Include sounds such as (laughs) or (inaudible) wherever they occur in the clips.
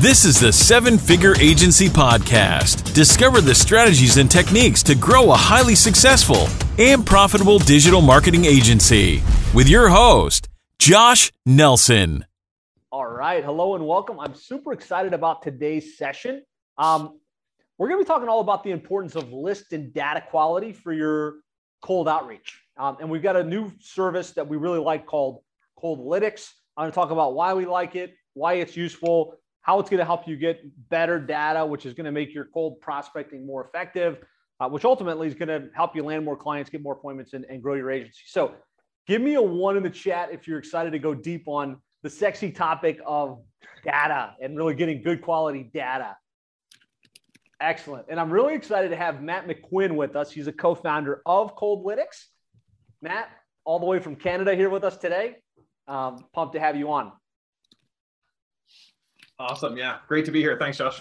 This is the Seven Figure Agency Podcast. Discover the strategies and techniques to grow a highly successful and profitable digital marketing agency with your host, Josh Nelson. All right. Hello and welcome. I'm super excited about today's session. Um, we're going to be talking all about the importance of list and data quality for your cold outreach. Um, and we've got a new service that we really like called Coldlytics. I'm going to talk about why we like it, why it's useful, how it's going to help you get better data, which is going to make your cold prospecting more effective, uh, which ultimately is going to help you land more clients, get more appointments, and, and grow your agency. So, give me a one in the chat if you're excited to go deep on the sexy topic of data and really getting good quality data. Excellent. And I'm really excited to have Matt McQuinn with us. He's a co founder of Coldlytics. Matt, all the way from Canada here with us today. Um, pumped to have you on. Awesome. Yeah. Great to be here. Thanks, Josh.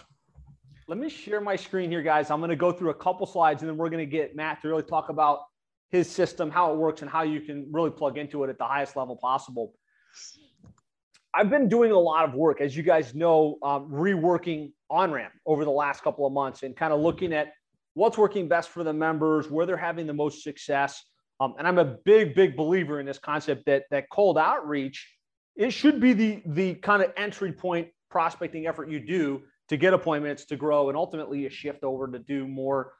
Let me share my screen here, guys. I'm going to go through a couple slides and then we're going to get Matt to really talk about his system, how it works, and how you can really plug into it at the highest level possible. I've been doing a lot of work, as you guys know, um, reworking OnRamp over the last couple of months and kind of looking at what's working best for the members, where they're having the most success. Um, and I'm a big, big believer in this concept that that cold outreach it should be the the kind of entry point prospecting effort you do to get appointments to grow and ultimately a shift over to do more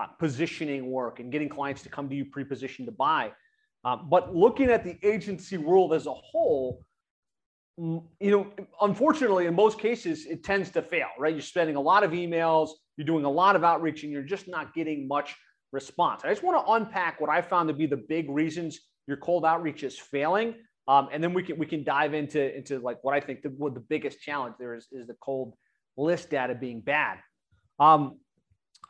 uh, positioning work and getting clients to come to you pre-positioned to buy. Um, but looking at the agency world as a whole you know unfortunately in most cases it tends to fail right? You're spending a lot of emails you're doing a lot of outreach and you're just not getting much response. I just want to unpack what i found to be the big reasons your cold outreach is failing um, and then we can we can dive into into like what I think the what the biggest challenge there is is the cold list data being bad. Um,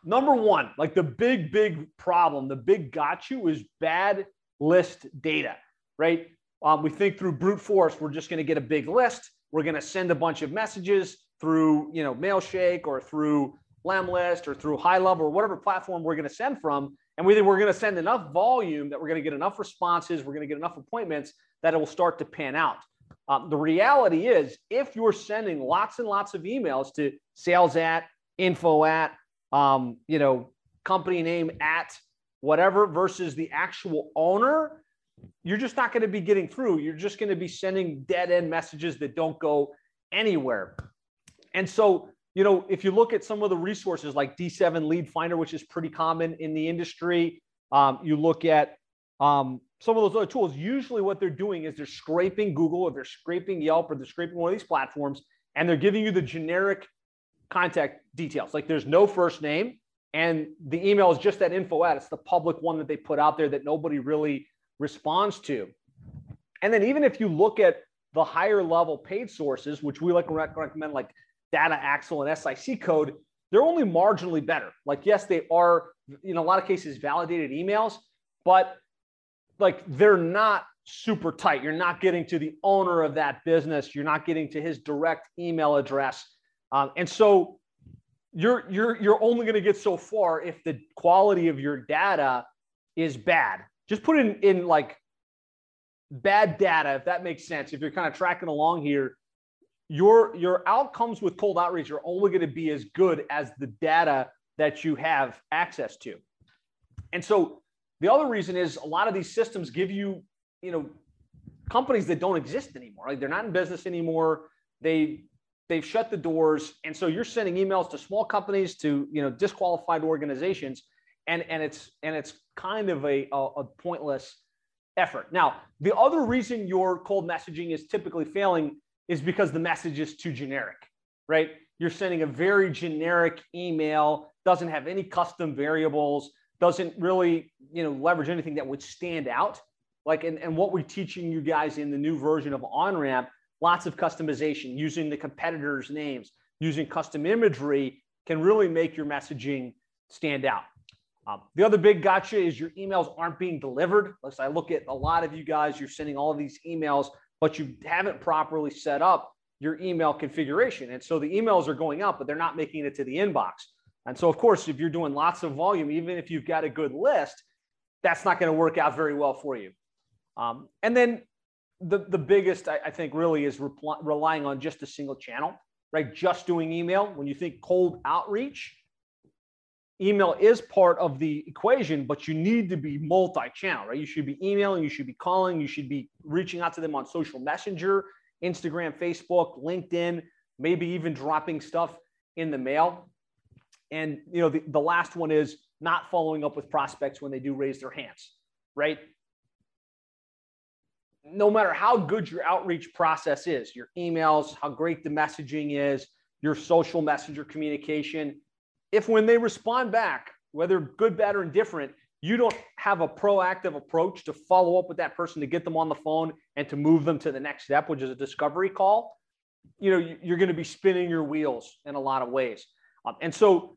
number one, like the big big problem, the big got you is bad list data, right? Um, we think through brute force, we're just going to get a big list. We're going to send a bunch of messages through you know Mailshake or through Lemlist or through High Level or whatever platform we're going to send from, and we think we're going to send enough volume that we're going to get enough responses, we're going to get enough appointments that it will start to pan out. Um, the reality is, if you're sending lots and lots of emails to sales at, info at, um, you know, company name at, whatever, versus the actual owner, you're just not going to be getting through. You're just going to be sending dead end messages that don't go anywhere. And so, you know, if you look at some of the resources like D7 Lead Finder, which is pretty common in the industry, um, you look at um, some of those other tools, usually what they're doing is they're scraping Google or they're scraping Yelp or they're scraping one of these platforms and they're giving you the generic contact details. Like there's no first name and the email is just that info at. It's the public one that they put out there that nobody really responds to. And then even if you look at the higher level paid sources, which we like recommend like Data Axle and SIC code, they're only marginally better. Like yes, they are in a lot of cases validated emails, but like they're not super tight. You're not getting to the owner of that business. You're not getting to his direct email address. Um, and so you're you're you're only going to get so far if the quality of your data is bad. Just put in in like bad data, if that makes sense. If you're kind of tracking along here, your your outcomes with cold outreach are only going to be as good as the data that you have access to. And so the other reason is a lot of these systems give you, you know, companies that don't exist anymore. Like they're not in business anymore. They they've shut the doors, and so you're sending emails to small companies, to you know, disqualified organizations, and and it's and it's kind of a, a, a pointless effort. Now, the other reason your cold messaging is typically failing is because the message is too generic, right? You're sending a very generic email, doesn't have any custom variables doesn't really, you know, leverage anything that would stand out. Like, and, and what we're teaching you guys in the new version of OnRamp, lots of customization using the competitors' names, using custom imagery can really make your messaging stand out. Um, the other big gotcha is your emails aren't being delivered. As I look at a lot of you guys, you're sending all of these emails, but you haven't properly set up your email configuration. And so the emails are going out, but they're not making it to the inbox. And so, of course, if you're doing lots of volume, even if you've got a good list, that's not going to work out very well for you. Um, and then the, the biggest, I, I think, really is relying on just a single channel. right? Just doing email. When you think cold outreach, email is part of the equation, but you need to be multi-channel, right? You should be emailing, you should be calling, you should be reaching out to them on social messenger, Instagram, Facebook, LinkedIn, maybe even dropping stuff in the mail. And you know, the, the last one is not following up with prospects when they do raise their hands, right? No matter how good your outreach process is, your emails, how great the messaging is, your social messenger communication, if when they respond back, whether good, bad, or indifferent, you don't have a proactive approach to follow up with that person to get them on the phone and to move them to the next step, which is a discovery call, you know, you're going to be spinning your wheels in a lot of ways. Um, and so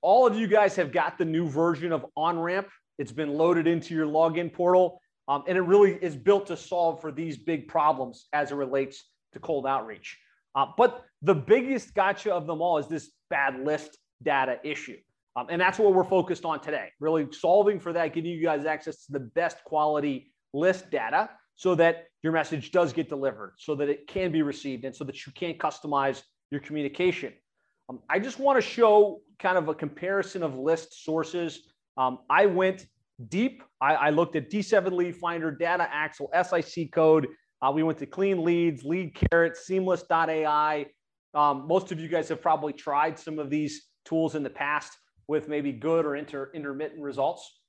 all of you guys have got the new version of OnRamp. It's been loaded into your login portal. Um, and it really is built to solve for these big problems as it relates to cold outreach. Uh, but the biggest gotcha of them all is this bad list data issue. Um, and that's what we're focused on today, really solving for that, giving you guys access to the best quality list data so that your message does get delivered, so that it can be received, and so that you can customize your communication. Um, I just want to show kind of a comparison of list sources. Um, I went deep. I, I, looked at D7 Lead Finder, Data Axle, SIC code. Uh, we went to Clean Leads, Lead Carrot, Seamless.ai. Um, most of you guys have probably tried some of these tools in the past with maybe good or inter, intermittent results.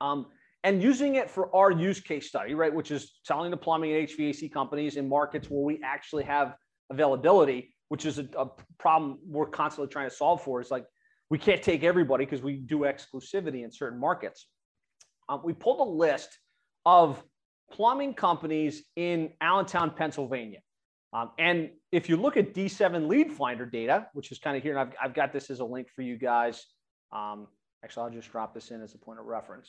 Um, and using it for our use case study, right, which is selling to plumbing and HVAC companies in markets where we actually have availability, which is a, a problem we're constantly trying to solve for. Is like we can't take everybody because we do exclusivity in certain markets. Um, we pulled a list of plumbing companies in Allentown, Pennsylvania. Um, and if you look at D7 lead finder data, which is kind of here, and I've, I've got this as a link for you guys. Um, actually, I'll just drop this in as a point of reference.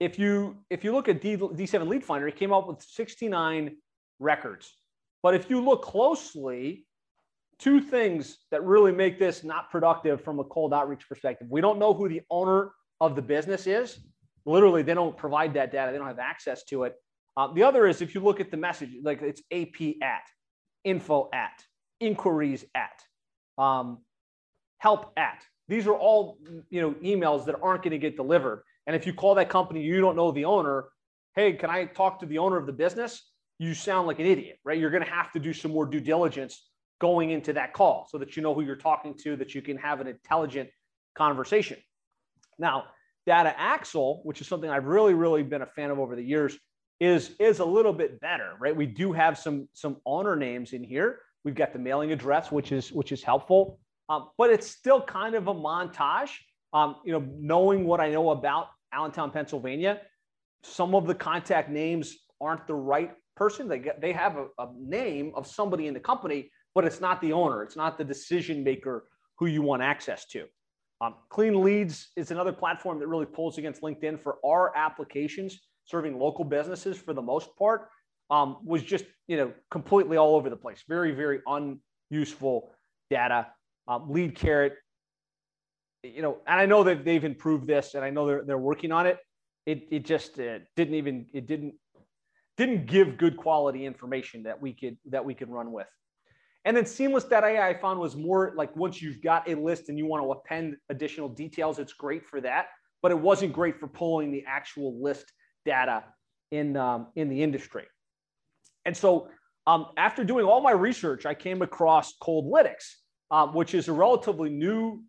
If you if you look at D, D7 lead finder, it came up with 69 records. But if you look closely, two things that really make this not productive from a cold outreach perspective. We don't know who the owner of the business is literally they don't provide that data. They don't have access to it. Uh, the other is if you look at the message like it's ap at info at inquiries at um, help at. These are all you know emails that aren't going to get delivered. And if you call that company you don't know the owner hey can i talk to the owner of the business? You sound like an idiot right? You're going to have to do some more due diligence going into that call so that you know who you're talking to that you can have an intelligent conversation. Now Data Axle, which is something I've really, really been a fan of over the years, is is a little bit better, right? We do have some some owner names in here. We've got the mailing address, which is which is helpful, um, but it's still kind of a montage. Um, you know, knowing what I know about Allentown, Pennsylvania, some of the contact names aren't the right person. They get they have a, a name of somebody in the company, but it's not the owner. It's not the decision maker who you want access to. Um, Clean Leads is another platform that really pulls against LinkedIn for our applications serving local businesses for the most part. Um, was just you know completely all over the place. Very very unuseful data. Um, lead carrot, you know, and I know that they've improved this, and I know they're they're working on it. It it just uh, didn't even it didn't didn't give good quality information that we could that we could run with. And then seamless.ai I found was more like once you've got a list and you want to append additional details, it's great for that. But it wasn't great for pulling the actual list data in, um, in the industry. And so um, after doing all my research, I came across Coldlytics, uh, which is a relatively new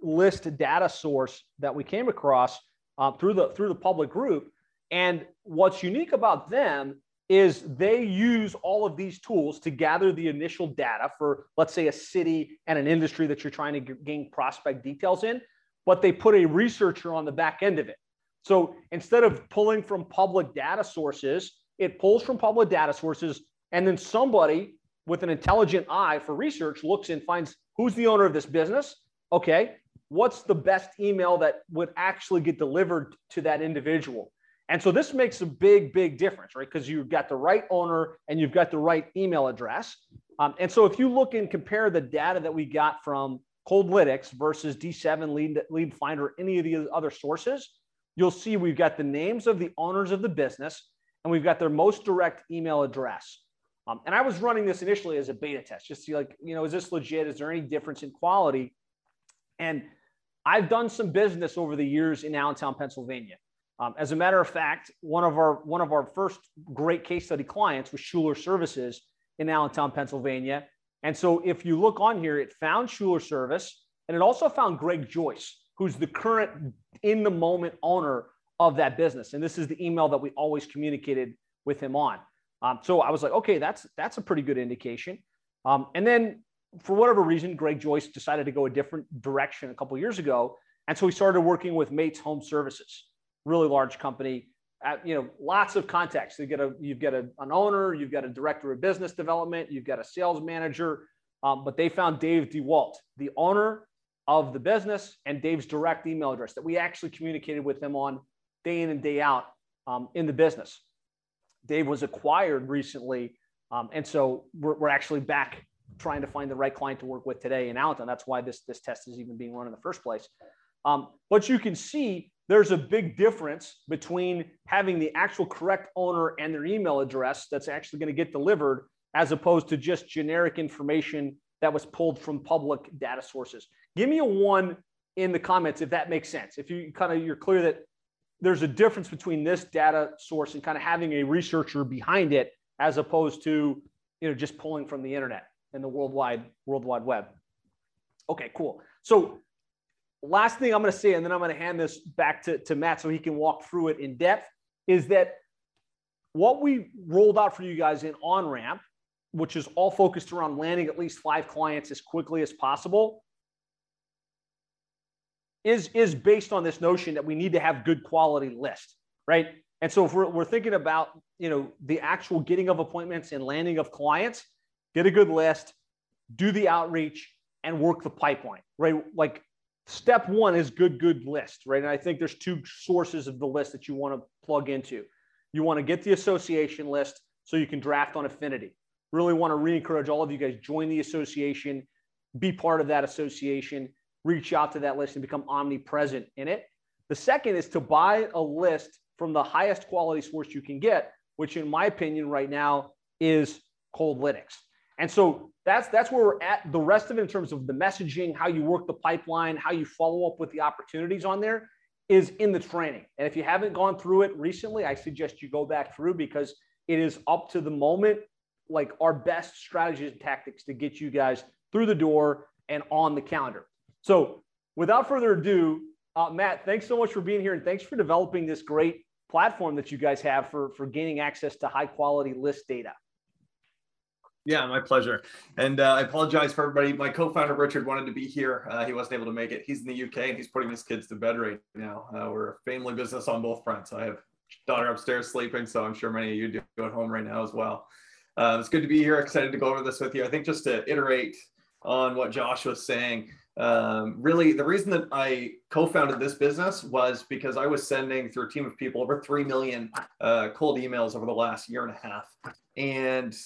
list data source that we came across uh, through the through the public group. And what's unique about them is they use all of these tools to gather the initial data for, let's say, a city and an industry that you're trying to gain prospect details in, but they put a researcher on the back end of it. So instead of pulling from public data sources, it pulls from public data sources, and then somebody with an intelligent eye for research looks and finds who's the owner of this business. Okay, what's the best email that would actually get delivered to that individual? And so this makes a big, big difference, right? Because you've got the right owner and you've got the right email address. Um, and so if you look and compare the data that we got from Coldlytics versus D7 Lead, Lead Finder, any of the other sources, you'll see we've got the names of the owners of the business and we've got their most direct email address. Um, and I was running this initially as a beta test, just see like, you know, is this legit? Is there any difference in quality? And I've done some business over the years in Allentown, Pennsylvania. Um, as a matter of fact, one of our one of our first great case study clients was Schuler Services in Allentown, Pennsylvania. And so if you look on here, it found Schuler Service and it also found Greg Joyce, who's the current in the moment owner of that business. And this is the email that we always communicated with him on. Um, so I was like, okay, that's that's a pretty good indication. Um, and then for whatever reason, Greg Joyce decided to go a different direction a couple years ago, and so he started working with Mates Home Services, really large company. At, you know, lots of context. You get a you've got a, an owner, you've got a director of business development, you've got a sales manager, um, but they found Dave DeWalt, the owner of the business, and Dave's direct email address that we actually communicated with him on day in and day out um, in the business. Dave was acquired recently. Um, and so we're, we're, actually back trying to find the right client to work with today in Allentown. That's why this, this test is even being run in the first place. Um, but you can see there's a big difference between having the actual correct owner and their email address that's actually going to get delivered as opposed to just generic information that was pulled from public data sources. Give me a one in the comments if that makes sense. If you kind of you're clear that there's a difference between this data source and kind of having a researcher behind it as opposed to you know just pulling from the internet and the worldwide world wide web okay cool so last thing i'm going to say and then i'm going to hand this back to, to matt so he can walk through it in depth is that what we rolled out for you guys in OnRamp which is all focused around landing at least five clients as quickly as possible is is based on this notion that we need to have good quality list, right? And so if we're, we're thinking about you know the actual getting of appointments and landing of clients, get a good list, do the outreach, and work the pipeline, right? Like step one is good, good list, right? And I think there's two sources of the list that you want to plug into. You want to get the association list so you can draft on affinity. Really want to re-encourage all of you guys join the association, be part of that association, reach out to that list and become omnipresent in it. The second is to buy a list from the highest quality source you can get, which in my opinion right now is Coldlytics. And so that's that's where we're at. The rest of it in terms of the messaging, how you work the pipeline, how you follow up with the opportunities on there is in the training. And if you haven't gone through it recently, I suggest you go back through because it is up to the moment like our best strategies and tactics to get you guys through the door and on the calendar. So without further ado, uh, Matt, thanks so much for being here and thanks for developing this great platform that you guys have for, for gaining access to high quality list data. Yeah, my pleasure. And uh, I apologize for everybody. My co-founder Richard wanted to be here. Uh, he wasn't able to make it. He's in the UK and he's putting his kids to bed right now. Uh, we're a family business on both fronts. I have daughter upstairs sleeping, so I'm sure many of you do at home right now as well. Uh, it's good to be here. Excited to go over this with you. I think just to iterate on what Josh was saying, um, really the reason that I co-founded this business was because I was sending through a team of people over 3 million uh, cold emails over the last year and a half. And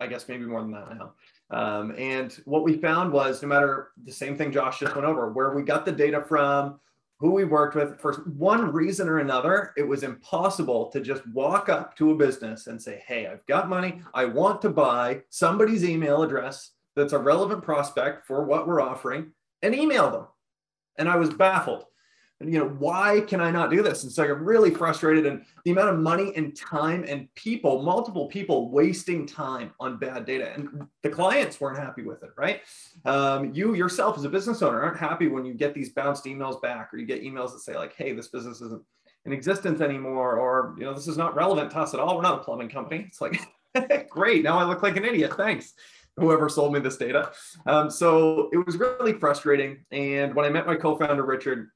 I guess maybe more than that now. Um, and what we found was no matter the same thing Josh just went over, where we got the data from, who we worked with, for one reason or another, it was impossible to just walk up to a business and say, Hey, I've got money. I want to buy somebody's email address that's a relevant prospect for what we're offering and email them. And I was baffled. And, you know, why can I not do this? And so I got really frustrated. And the amount of money and time and people, multiple people wasting time on bad data. And the clients weren't happy with it, right? Um, you yourself as a business owner aren't happy when you get these bounced emails back or you get emails that say, like, hey, this business isn't in existence anymore, or, you know, this is not relevant to us at all. We're not a plumbing company. It's like, (laughs) great. Now I look like an idiot. Thanks whoever sold me this data. Um, so it was really frustrating. And when I met my co-founder, Richard,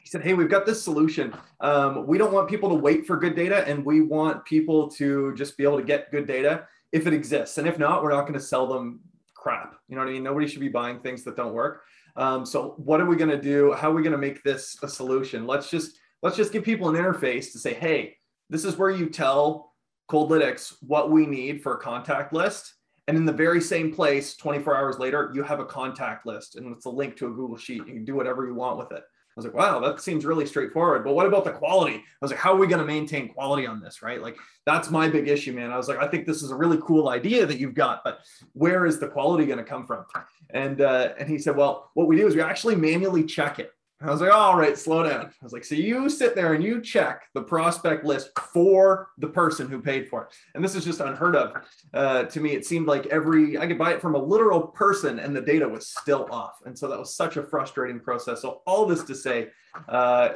he said, Hey, we've got this solution. Um, we don't want people to wait for good data and we want people to just be able to get good data if it exists. And if not, we're not going to sell them crap. You know what I mean? Nobody should be buying things that don't work. Um, so what are we going to do? How are we going to make this a solution? Let's just, let's just give people an interface to say, Hey, this is where you tell Coldlytics what we need for a contact list and in the very same place, 24 hours later, you have a contact list and it's a link to a Google Sheet. You can do whatever you want with it. I was like, wow, that seems really straightforward. But what about the quality? I was like, how are we going to maintain quality on this? Right. Like, that's my big issue, man. I was like, I think this is a really cool idea that you've got, but where is the quality going to come from? And, uh, and he said, well, what we do is we actually manually check it. I was like, all right, slow down. I was like, so you sit there and you check the prospect list for the person who paid for it. And this is just unheard of. Uh, to me, it seemed like every, I could buy it from a literal person and the data was still off. And so that was such a frustrating process. So, all this to say, uh,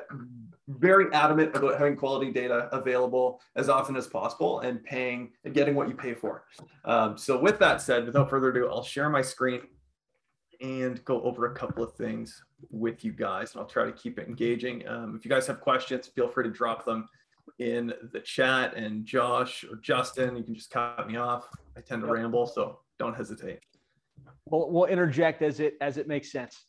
very adamant about having quality data available as often as possible and paying and getting what you pay for. Um, so, with that said, without further ado, I'll share my screen and go over a couple of things with you guys. And I'll try to keep it engaging. Um, if you guys have questions, feel free to drop them in the chat. And Josh or Justin, you can just cut me off. I tend to ramble, so don't hesitate. We'll, we'll interject as it as it makes sense.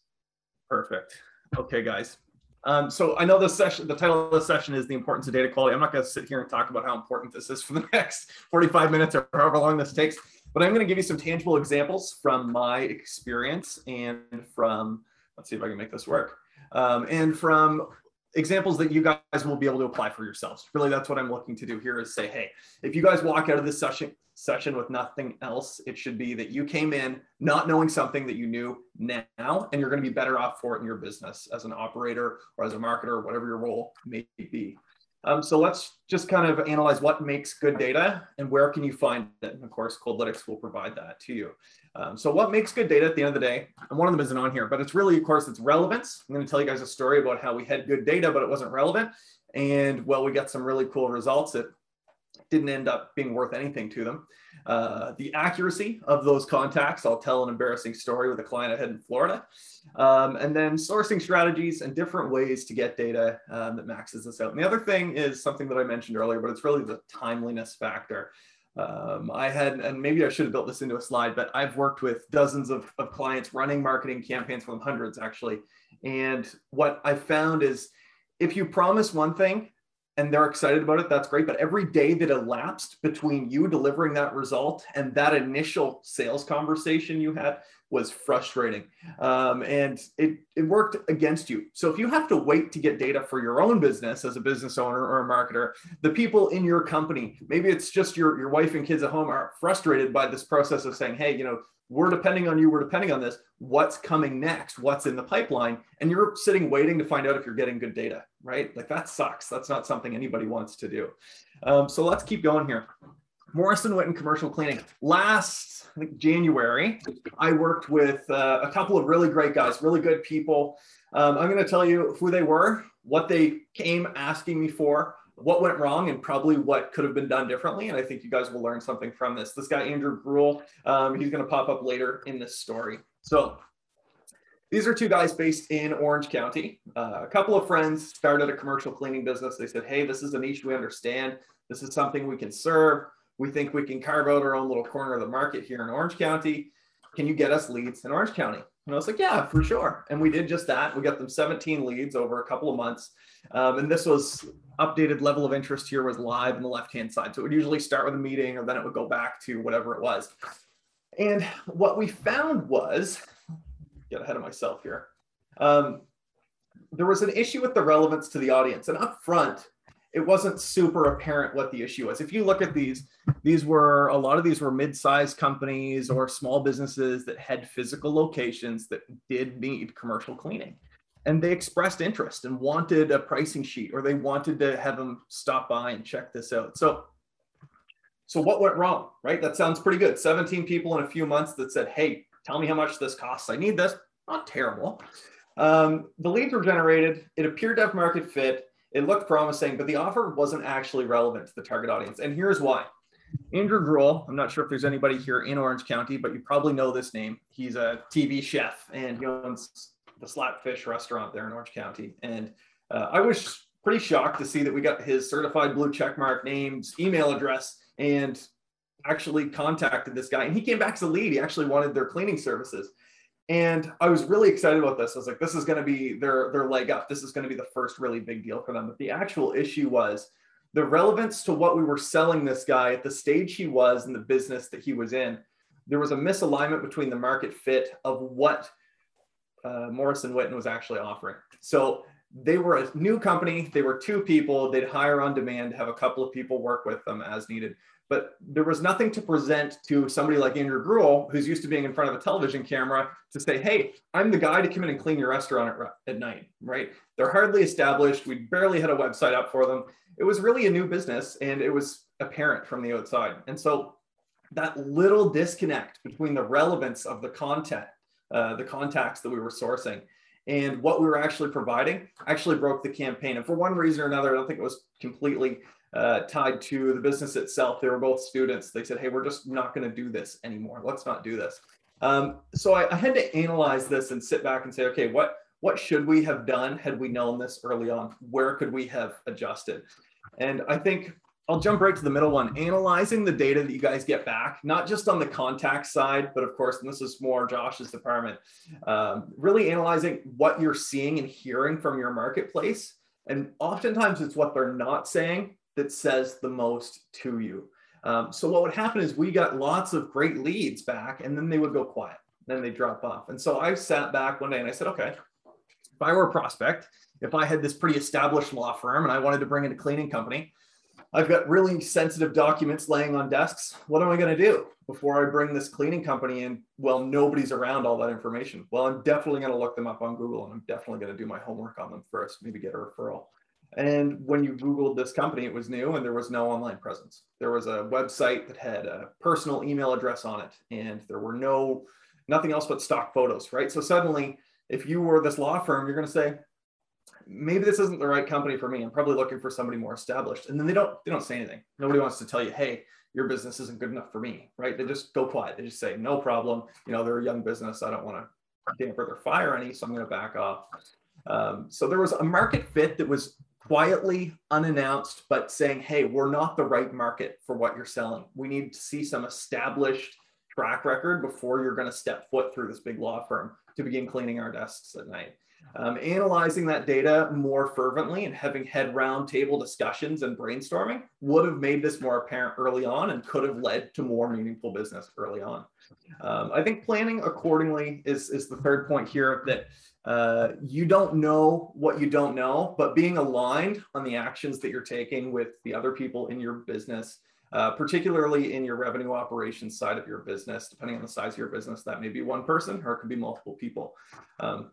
Perfect. Okay, guys. Um, so I know this session, the title of the session is the importance of data quality. I'm not going to sit here and talk about how important this is for the (laughs) next 45 minutes or however long this takes. But I'm going to give you some tangible examples from my experience and from, let's see if I can make this work, um, and from examples that you guys will be able to apply for yourselves. Really, that's what I'm looking to do here is say, hey, if you guys walk out of this session session with nothing else, it should be that you came in not knowing something that you knew now, and you're going to be better off for it in your business as an operator or as a marketer, whatever your role may be. Um, so let's just kind of analyze what makes good data and where can you find it. And of course, Coldlytics will provide that to you. Um, so what makes good data at the end of the day, and one of them isn't on here, but it's really, of course, it's relevance. I'm gonna tell you guys a story about how we had good data, but it wasn't relevant. And well, we got some really cool results that didn't end up being worth anything to them. Uh, the accuracy of those contacts, I'll tell an embarrassing story with a client I had in Florida. Um, and then sourcing strategies and different ways to get data um, that maxes this out. And the other thing is something that I mentioned earlier, but it's really the timeliness factor. Um, I had, and maybe I should have built this into a slide, but I've worked with dozens of, of clients running marketing campaigns for them, hundreds actually. And what I found is if you promise one thing and they're excited about it, that's great. But every day that elapsed between you delivering that result and that initial sales conversation you had was frustrating. Um, and it, it worked against you. So if you have to wait to get data for your own business as a business owner or a marketer, the people in your company, maybe it's just your, your wife and kids at home are frustrated by this process of saying, hey, you know, we're depending on you, we're depending on this. What's coming next? What's in the pipeline? And you're sitting waiting to find out if you're getting good data, right? Like that sucks. That's not something anybody wants to do. Um, so let's keep going here. Morrison Witten commercial cleaning. Last I think January, I worked with uh, a couple of really great guys, really good people. Um, I'm going to tell you who they were, what they came asking me for, what went wrong and probably what could have been done differently. And I think you guys will learn something from this. This guy, Andrew Gruel, um, he's going to pop up later in this story. So these are two guys based in Orange County. Uh, a couple of friends started a commercial cleaning business. They said, hey, this is a niche we understand. This is something we can serve. We think we can carve out our own little corner of the market here in Orange County. Can you get us leads in Orange County? And I was like, yeah, for sure. And we did just that. We got them 17 leads over a couple of months. Um, and this was updated level of interest here was live on the left hand side. So it would usually start with a meeting or then it would go back to whatever it was. And what we found was, get ahead of myself here. Um, there was an issue with the relevance to the audience. And up front, it wasn't super apparent what the issue was. If you look at these, these were a lot of these were mid-sized companies or small businesses that had physical locations that did need commercial cleaning. And they expressed interest and wanted a pricing sheet or they wanted to have them stop by and check this out. So so what went wrong, right? That sounds pretty good. 17 people in a few months that said, "Hey, tell me how much this costs. I need this." Not terrible. Um, the leads were generated. It appeared to have market fit it looked promising, but the offer wasn't actually relevant to the target audience. And here's why. Andrew Gruel, I'm not sure if there's anybody here in Orange County, but you probably know this name. He's a TV chef and he owns the Slapfish restaurant there in Orange County. And uh, I was pretty shocked to see that we got his certified blue checkmark names, email address, and actually contacted this guy. And he came back as a lead. He actually wanted their cleaning services. And I was really excited about this. I was like, this is going to be their their leg up. This is going to be the first really big deal for them. But the actual issue was the relevance to what we were selling this guy at the stage he was in the business that he was in. There was a misalignment between the market fit of what uh, Morrison Witten was actually offering. So they were a new company. They were two people. They'd hire on demand, have a couple of people work with them as needed. But there was nothing to present to somebody like Andrew Gruel, who's used to being in front of a television camera, to say, hey, I'm the guy to come in and clean your restaurant at, at night, right? They're hardly established. We barely had a website up for them. It was really a new business and it was apparent from the outside. And so that little disconnect between the relevance of the content, uh, the contacts that we were sourcing, and what we were actually providing actually broke the campaign. And for one reason or another, I don't think it was completely uh, tied to the business itself. They were both students. They said, hey, we're just not going to do this anymore. Let's not do this. Um, so I, I, had to analyze this and sit back and say, okay, what, what should we have done had we known this early on? Where could we have adjusted? And I think I'll jump right to the middle one, analyzing the data that you guys get back, not just on the contact side, but of course, and this is more Josh's department, um, really analyzing what you're seeing and hearing from your marketplace. And oftentimes it's what they're not saying that says the most to you. Um, so what would happen is we got lots of great leads back and then they would go quiet. Then they drop off. And so I sat back one day and I said, okay, if I were a prospect, if I had this pretty established law firm and I wanted to bring in a cleaning company, I've got really sensitive documents laying on desks. What am I going to do before I bring this cleaning company in? Well, nobody's around all that information. Well, I'm definitely going to look them up on Google and I'm definitely going to do my homework on them first, maybe get a referral. And when you Googled this company, it was new and there was no online presence. There was a website that had a personal email address on it, and there were no, nothing else but stock photos, right? So suddenly, if you were this law firm, you're going to say, maybe this isn't the right company for me. I'm probably looking for somebody more established. And then they don't, they don't say anything. Nobody wants to tell you, hey, your business isn't good enough for me, right? They just go quiet. They just say, no problem. You know, they're a young business. I don't want to damper their fire any, so I'm going to back off. Um, so there was a market fit that was quietly unannounced, but saying, hey, we're not the right market for what you're selling. We need to see some established track record before you're going to step foot through this big law firm to begin cleaning our desks at night. Um, analyzing that data more fervently and having head round table discussions and brainstorming would have made this more apparent early on and could have led to more meaningful business early on. Um, I think planning accordingly is, is the third point here that uh, you don't know what you don't know, but being aligned on the actions that you're taking with the other people in your business, uh, particularly in your revenue operations side of your business, depending on the size of your business, that may be one person or it could be multiple people. Um,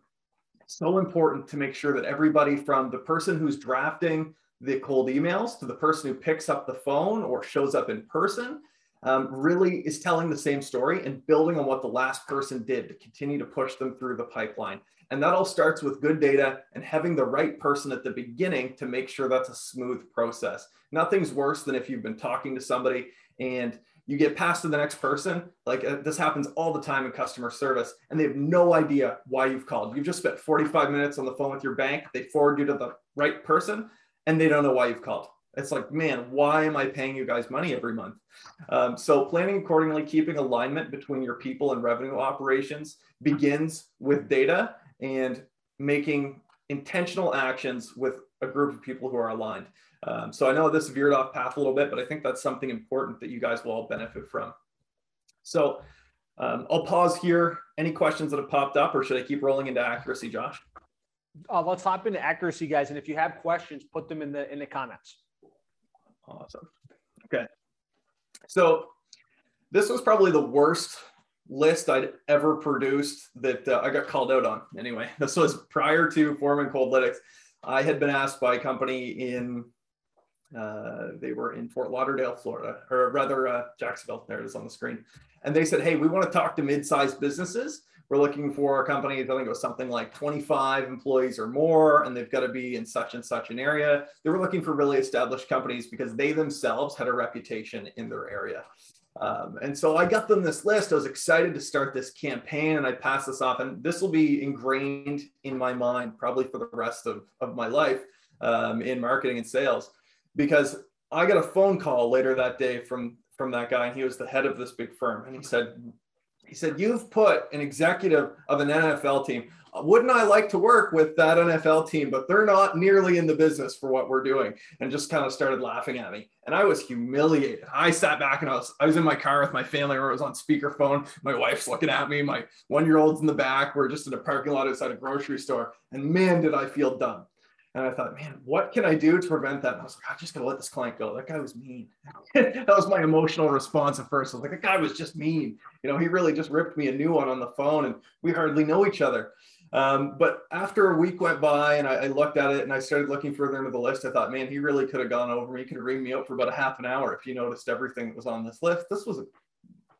so important to make sure that everybody from the person who's drafting the cold emails to the person who picks up the phone or shows up in person um, really is telling the same story and building on what the last person did to continue to push them through the pipeline. And that all starts with good data and having the right person at the beginning to make sure that's a smooth process. Nothing's worse than if you've been talking to somebody and you get passed to the next person. Like uh, this happens all the time in customer service, and they have no idea why you've called. You've just spent 45 minutes on the phone with your bank. They forward you to the right person, and they don't know why you've called. It's like, man, why am I paying you guys money every month? Um, so planning accordingly, keeping alignment between your people and revenue operations begins with data and making intentional actions with a group of people who are aligned. Um, so I know this veered off path a little bit, but I think that's something important that you guys will all benefit from. So um, I'll pause here. Any questions that have popped up, or should I keep rolling into accuracy, Josh? Uh, let's hop into accuracy, guys. And if you have questions, put them in the in the comments. Awesome. Okay. So this was probably the worst list I'd ever produced that uh, I got called out on. Anyway, (laughs) this was prior to Foreman Coldlytics. I had been asked by a company in, uh, they were in Fort Lauderdale, Florida, or rather uh, Jacksonville. There it is on the screen. And they said, hey, we want to talk to mid-sized businesses. We're looking for a company, I think it was something like 25 employees or more, and they've got to be in such and such an area. They were looking for really established companies because they themselves had a reputation in their area. Um, and so I got them this list. I was excited to start this campaign and I passed this off. And this will be ingrained in my mind probably for the rest of, of my life um, in marketing and sales because I got a phone call later that day from from that guy and he was the head of this big firm and he said he said you've put an executive of an NFL team wouldn't I like to work with that NFL team, but they're not nearly in the business for what we're doing. And just kind of started laughing at me. And I was humiliated. I sat back and I was, I was in my car with my family or I was on speakerphone. My wife's looking at me. My one year old's in the back. We're just in a parking lot outside a grocery store. And man, did I feel dumb. And I thought, man, what can I do to prevent that? And I was like, I'm just gotta let this client go. That guy was mean. (laughs) that was my emotional response at first. I was like, that guy was just mean. You know, he really just ripped me a new one on the phone and we hardly know each other. Um, but after a week went by and I, I, looked at it and I started looking further into the list, I thought, man, he really could have gone over me. He could have ringed me out for about a half an hour if he noticed everything that was on this list. This was,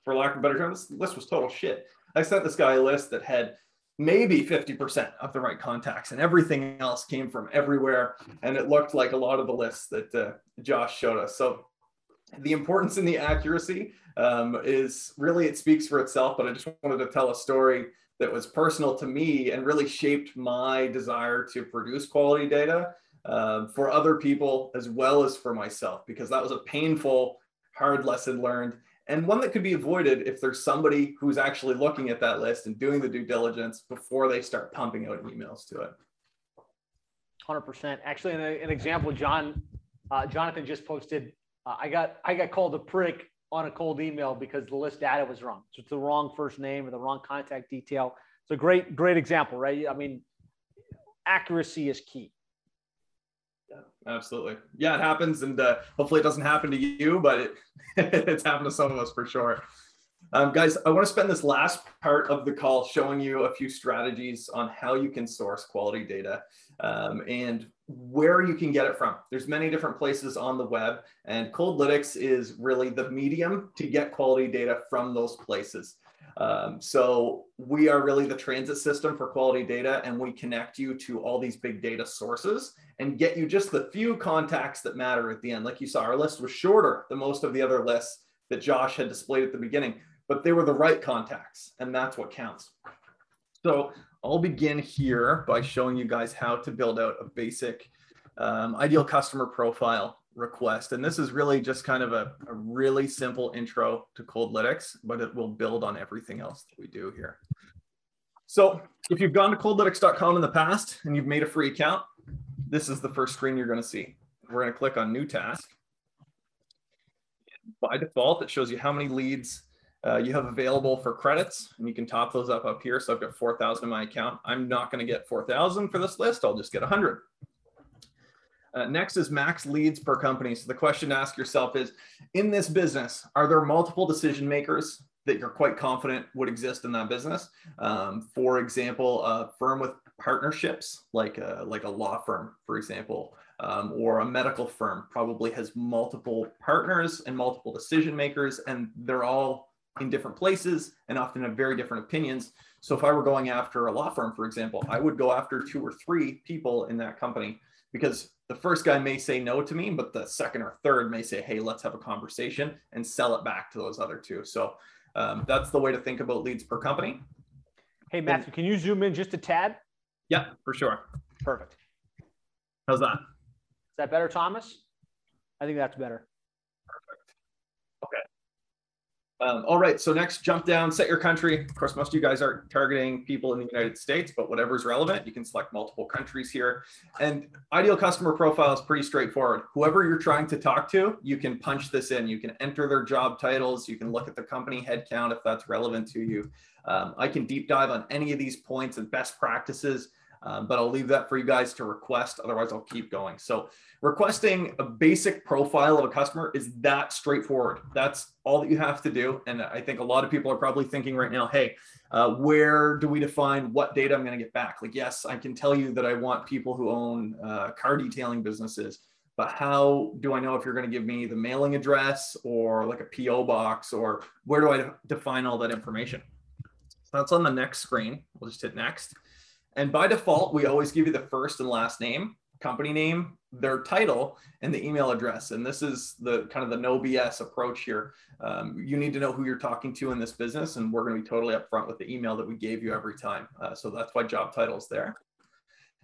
for lack of a better term, this list was total shit. I sent this guy a list that had maybe 50% of the right contacts and everything else came from everywhere. And it looked like a lot of the lists that uh, Josh showed us. So the importance and the accuracy um, is really, it speaks for itself, but I just wanted to tell a story that was personal to me and really shaped my desire to produce quality data um, for other people as well as for myself, because that was a painful, hard lesson learned and one that could be avoided if there's somebody who's actually looking at that list and doing the due diligence before they start pumping out emails to it. 100%. Actually, an, an example, John, uh, Jonathan just posted, uh, I got I got called a prick on a cold email because the list data was wrong. So it's the wrong first name or the wrong contact detail. It's a great, great example, right? I mean, accuracy is key. Yeah, absolutely. Yeah, it happens, and uh, hopefully it doesn't happen to you, but it, (laughs) it's happened to some of us for sure. Um, guys, I want to spend this last part of the call showing you a few strategies on how you can source quality data um, and where you can get it from. There's many different places on the web, and Coldlytics is really the medium to get quality data from those places. Um, so we are really the transit system for quality data, and we connect you to all these big data sources and get you just the few contacts that matter at the end. Like you saw, our list was shorter than most of the other lists that Josh had displayed at the beginning, but they were the right contacts, and that's what counts. So I'll begin here by showing you guys how to build out a basic um, ideal customer profile request. And this is really just kind of a, a really simple intro to Coldlytics, but it will build on everything else that we do here. So if you've gone to coldlytics.com in the past and you've made a free account, this is the first screen you're going to see. We're going to click on new task. By default, it shows you how many leads uh, you have available for credits, and you can top those up up here. So I've got 4,000 in my account. I'm not going to get 4,000 for this list. I'll just get 100. Uh, next is max leads per company. So the question to ask yourself is, in this business, are there multiple decision makers that you're quite confident would exist in that business? Um, for example, a firm with partnerships, like a, like a law firm, for example, um, or a medical firm probably has multiple partners and multiple decision makers, and they're all in different places and often have very different opinions. So if I were going after a law firm, for example, I would go after two or three people in that company because the first guy may say no to me, but the second or third may say, hey, let's have a conversation and sell it back to those other two. So um, that's the way to think about leads per company. Hey, Matthew, can you zoom in just a tad? Yeah, for sure. Perfect. How's that? Is that better, Thomas? I think that's better. Um, all right, so next, jump down, set your country. Of course, most of you guys are targeting people in the United States, but whatever's relevant, you can select multiple countries here. And ideal customer profile is pretty straightforward. Whoever you're trying to talk to, you can punch this in. You can enter their job titles. You can look at the company headcount if that's relevant to you. Um, I can deep dive on any of these points and best practices um, but I'll leave that for you guys to request. Otherwise, I'll keep going. So requesting a basic profile of a customer is that straightforward. That's all that you have to do. And I think a lot of people are probably thinking right now, hey, uh, where do we define what data I'm going to get back? Like, yes, I can tell you that I want people who own uh, car detailing businesses, but how do I know if you're going to give me the mailing address or like a PO box or where do I define all that information? That's on the next screen. We'll just hit next. And by default, we always give you the first and last name, company name, their title, and the email address. And this is the kind of the no BS approach here. Um, you need to know who you're talking to in this business, and we're going to be totally upfront with the email that we gave you every time. Uh, so that's why job title's there.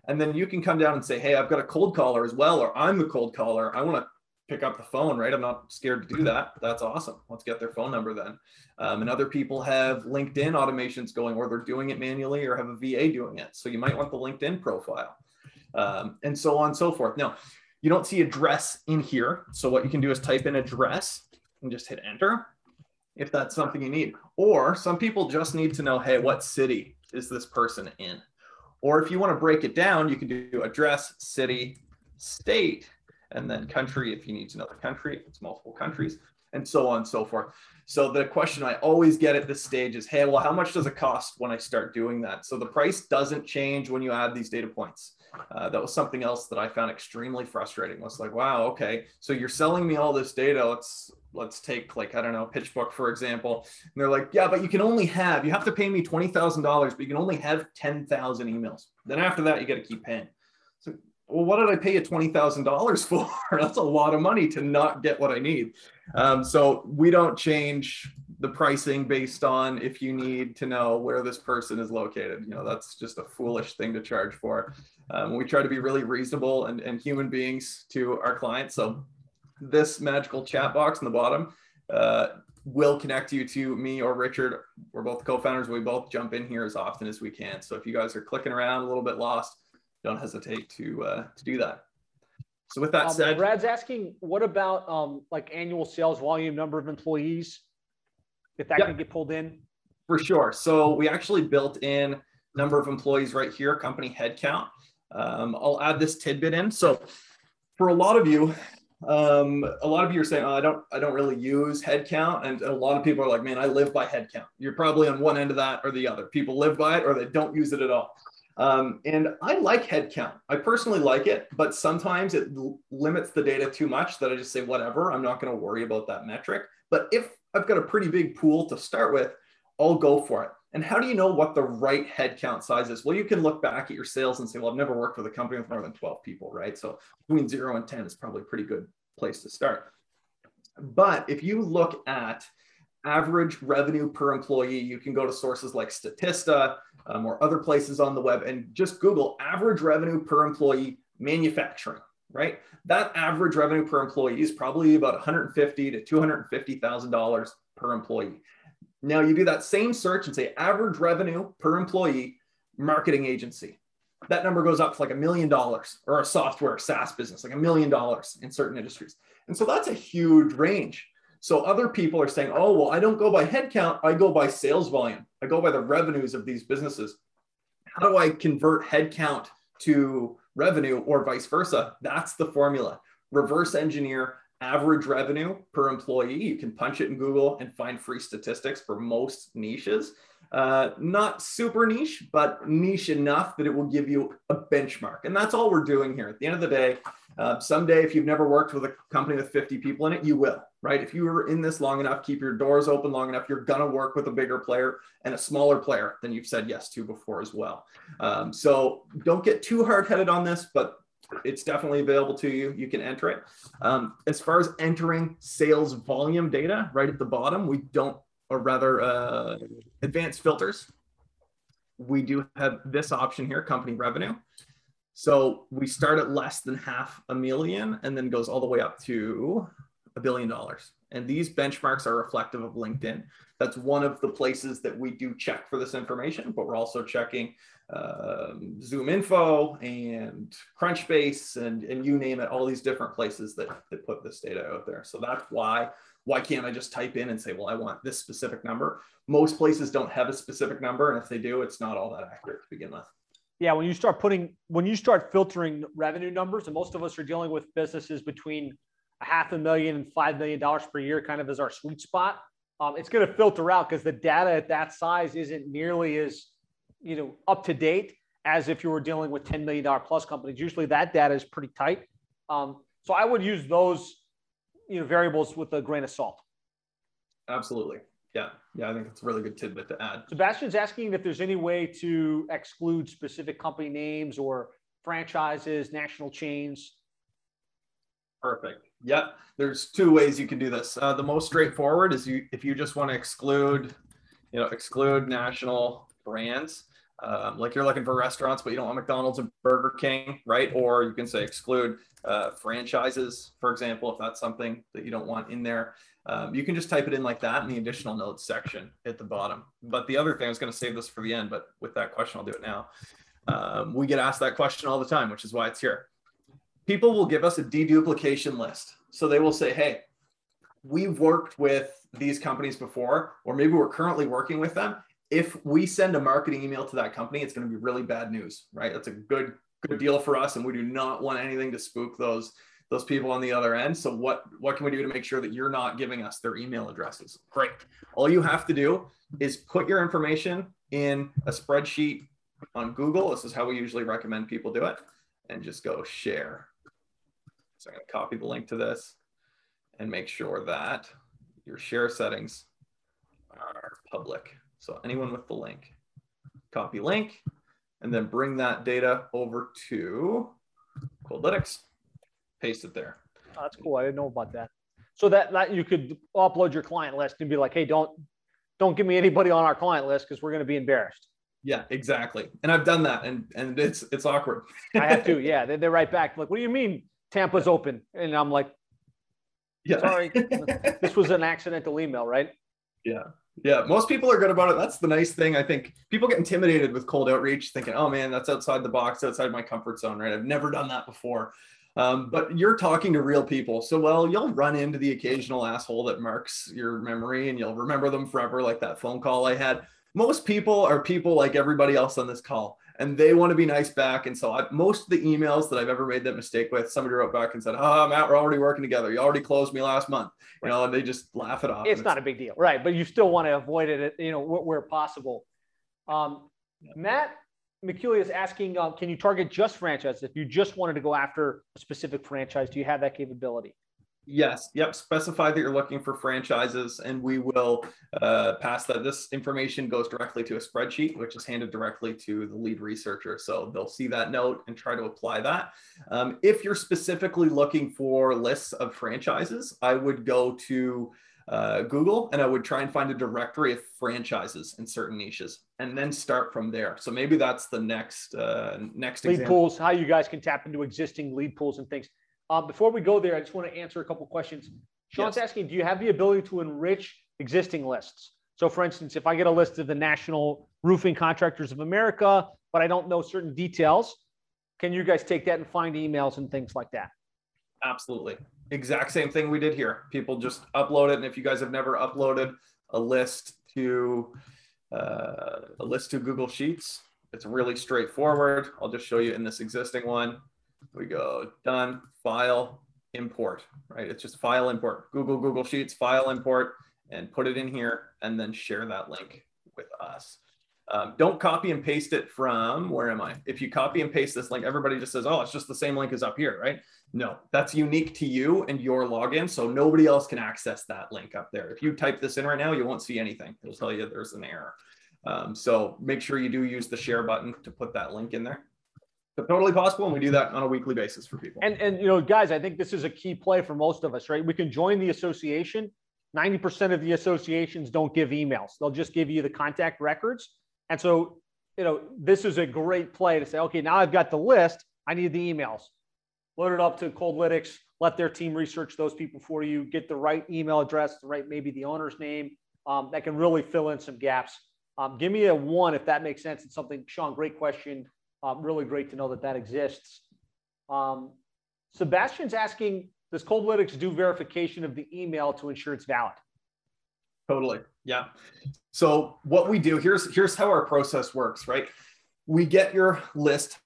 And then you can come down and say, hey, I've got a cold caller as well, or I'm the cold caller. I want to pick up the phone, right? I'm not scared to do that. That's awesome. Let's get their phone number then. Um, and other people have LinkedIn automations going, or they're doing it manually, or have a VA doing it. So you might want the LinkedIn profile, um, and so on and so forth. Now, you don't see address in here. So what you can do is type in address and just hit enter if that's something you need. Or some people just need to know, hey, what city is this person in? Or if you want to break it down, you can do address, city, state, and then country if you need another country, if it's multiple countries, and so on and so forth. So the question I always get at this stage is, hey, well, how much does it cost when I start doing that? So the price doesn't change when you add these data points. Uh, that was something else that I found extremely frustrating. Was like, wow, okay, so you're selling me all this data. Let's let's take like I don't know PitchBook for example, and they're like, yeah, but you can only have you have to pay me twenty thousand dollars, but you can only have ten thousand emails. Then after that, you got to keep paying. So, well, what did I pay you twenty thousand dollars for? (laughs) That's a lot of money to not get what I need. Um, so we don't change the pricing based on if you need to know where this person is located. You know, that's just a foolish thing to charge for. Um, we try to be really reasonable and, and human beings to our clients. So this magical chat box in the bottom uh, will connect you to me or Richard. We're both co-founders. We both jump in here as often as we can. So if you guys are clicking around a little bit lost, don't hesitate to uh, to do that. So with that um, said, Brad's asking, what about um, like annual sales volume, number of employees, if that can get pulled in? For sure. So we actually built in number of employees right here, company headcount. Um, I'll add this tidbit in. So for a lot of you, um, a lot of you are saying, oh, I don't, I don't really use headcount. And a lot of people are like, man, I live by headcount. You're probably on one end of that or the other. People live by it or they don't use it at all. Um, and I like headcount. I personally like it, but sometimes it l- limits the data too much that I just say, whatever, I'm not going to worry about that metric. But if I've got a pretty big pool to start with, I'll go for it. And how do you know what the right headcount size is? Well, you can look back at your sales and say, well, I've never worked with a company with more than 12 people, right? So between zero and 10 is probably a pretty good place to start. But if you look at average revenue per employee, you can go to sources like Statista um, or other places on the web and just Google average revenue per employee manufacturing, right? That average revenue per employee is probably about 150 to 250,000 dollars per employee. Now you do that same search and say average revenue per employee marketing agency. That number goes up to like a million dollars or a software SaaS business, like a million dollars in certain industries. And so that's a huge range. So other people are saying, oh, well, I don't go by headcount, I go by sales volume. I go by the revenues of these businesses. How do I convert headcount to revenue or vice versa? That's the formula. Reverse engineer average revenue per employee. You can punch it in Google and find free statistics for most niches. Uh, not super niche, but niche enough that it will give you a benchmark. And that's all we're doing here. At the end of the day, uh, someday, if you've never worked with a company with 50 people in it, you will, right? If you were in this long enough, keep your doors open long enough, you're going to work with a bigger player and a smaller player than you've said yes to before as well. Um, so don't get too hard headed on this, but it's definitely available to you. You can enter it. Um, as far as entering sales volume data, right at the bottom, we don't, or rather, uh, advanced filters. We do have this option here, company revenue. So we start at less than half a million and then goes all the way up to a billion dollars. And these benchmarks are reflective of LinkedIn. That's one of the places that we do check for this information, but we're also checking um, ZoomInfo and Crunchbase and, and you name it, all these different places that, that put this data out there. So that's why, why can't I just type in and say, well, I want this specific number? Most places don't have a specific number. And if they do, it's not all that accurate to begin with. Yeah, when you start putting, when you start filtering revenue numbers, and most of us are dealing with businesses between a half a million and five million dollars per year, kind of as our sweet spot. Um, it's going to filter out because the data at that size isn't nearly as you know up to date as if you were dealing with $10 million plus companies. Usually that data is pretty tight. Um, so I would use those you know variables with a grain of salt. Absolutely. Yeah. Yeah. I think it's a really good tidbit to add. Sebastian's asking if there's any way to exclude specific company names or franchises, national chains. Perfect. Yep. There's two ways you can do this. Uh, the most straightforward is you if you just want to exclude, you know, exclude national brands. Um, like you're looking for restaurants, but you don't want McDonald's and Burger King, right? Or you can say exclude uh, franchises, for example, if that's something that you don't want in there. Um, you can just type it in like that in the additional notes section at the bottom. But the other thing, I was going to save this for the end, but with that question, I'll do it now. Um, we get asked that question all the time, which is why it's here. People will give us a deduplication list. So they will say, hey, we've worked with these companies before, or maybe we're currently working with them if we send a marketing email to that company, it's going to be really bad news, right? That's a good good deal for us, and we do not want anything to spook those those people on the other end. So what what can we do to make sure that you're not giving us their email addresses? Great. All you have to do is put your information in a spreadsheet on Google. This is how we usually recommend people do it, and just go share. So I'm going to copy the link to this and make sure that your share settings are public. So anyone with the link, copy link, and then bring that data over to Coldlytics, paste it there. Oh, that's cool. I didn't know about that. So that, that you could upload your client list and be like, hey, don't don't give me anybody on our client list because we're going to be embarrassed. Yeah, exactly. And I've done that, and and it's it's awkward. I have to. (laughs) Yeah, they, they're right back. Like, what do you mean Tampa's open? And I'm like, yeah, sorry, (laughs) this was an accidental email, right? Yeah. Yeah, most people are good about it. That's the nice thing. I think people get intimidated with cold outreach, thinking, "Oh man, that's outside the box, outside my comfort zone." Right? I've never done that before. Um, but you're talking to real people, so well, you'll run into the occasional asshole that marks your memory, and you'll remember them forever, like that phone call I had. Most people are people like everybody else on this call and they want to be nice back. And so I, most of the emails that I've ever made that mistake with, somebody wrote back and said, "Oh, Matt, we're already working together. You already closed me last month." You know, and they just laugh it off. It's not a big deal, right? But you still want to avoid it, you know, where, where possible. Um, Matt McCulley is asking, uh, can you target just franchises? If you just wanted to go after a specific franchise, do you have that capability? Yes. Yep. Specify that you're looking for franchises, and we will uh, pass that. This information goes directly to a spreadsheet, which is handed directly to the lead researcher. So they'll see that note and try to apply that. Um, if you're specifically looking for lists of franchises, I would go to uh, Google and I would try and find a directory of franchises in certain niches and then start from there. So maybe that's the next uh, next lead example. pools, how you guys can tap into existing lead pools and things. Uh, before we go there, I just want to answer a couple questions. Sean's yes. asking, do you have the ability to enrich existing lists? So, for instance, if I get a list of the National Roofing Contractors of America, but I don't know certain details, can you guys take that and find emails and things like that? Absolutely. Exact same thing we did here. People just upload it. And if you guys have never uploaded a list to uh, a list to Google Sheets, it's really straightforward. I'll just show you in this existing one we go done, file, import, right? It's just file import, Google, Google Sheets, file import, and put it in here and then share that link with us. Um, don't copy and paste it from, where am I? If you copy and paste this link, everybody just says, oh, it's just the same link as up here, right? No, that's unique to you and your login. So nobody else can access that link up there. If you type this in right now, you won't see anything. It'll tell you there's an error. Um, so make sure you do use the share button to put that link in there totally possible and we do that on a weekly basis for people. And and you know guys i think this is a key play for most of us right? We can join the association. 90% of the associations don't give emails. They'll just give you the contact records. And so you know this is a great play to say okay now i've got the list. I need the emails. Load it up to coldlytics let their team research those people for you get the right email address the right maybe the owner's name um, that can really fill in some gaps. Um, give me a one if that makes sense. It's something sean great question um, really great to know that that exists. Um, Sebastian's asking, does Coldlytics do verification of the email to ensure it's valid? Totally. Yeah. So what we do here's here's how our process works, right? We get your list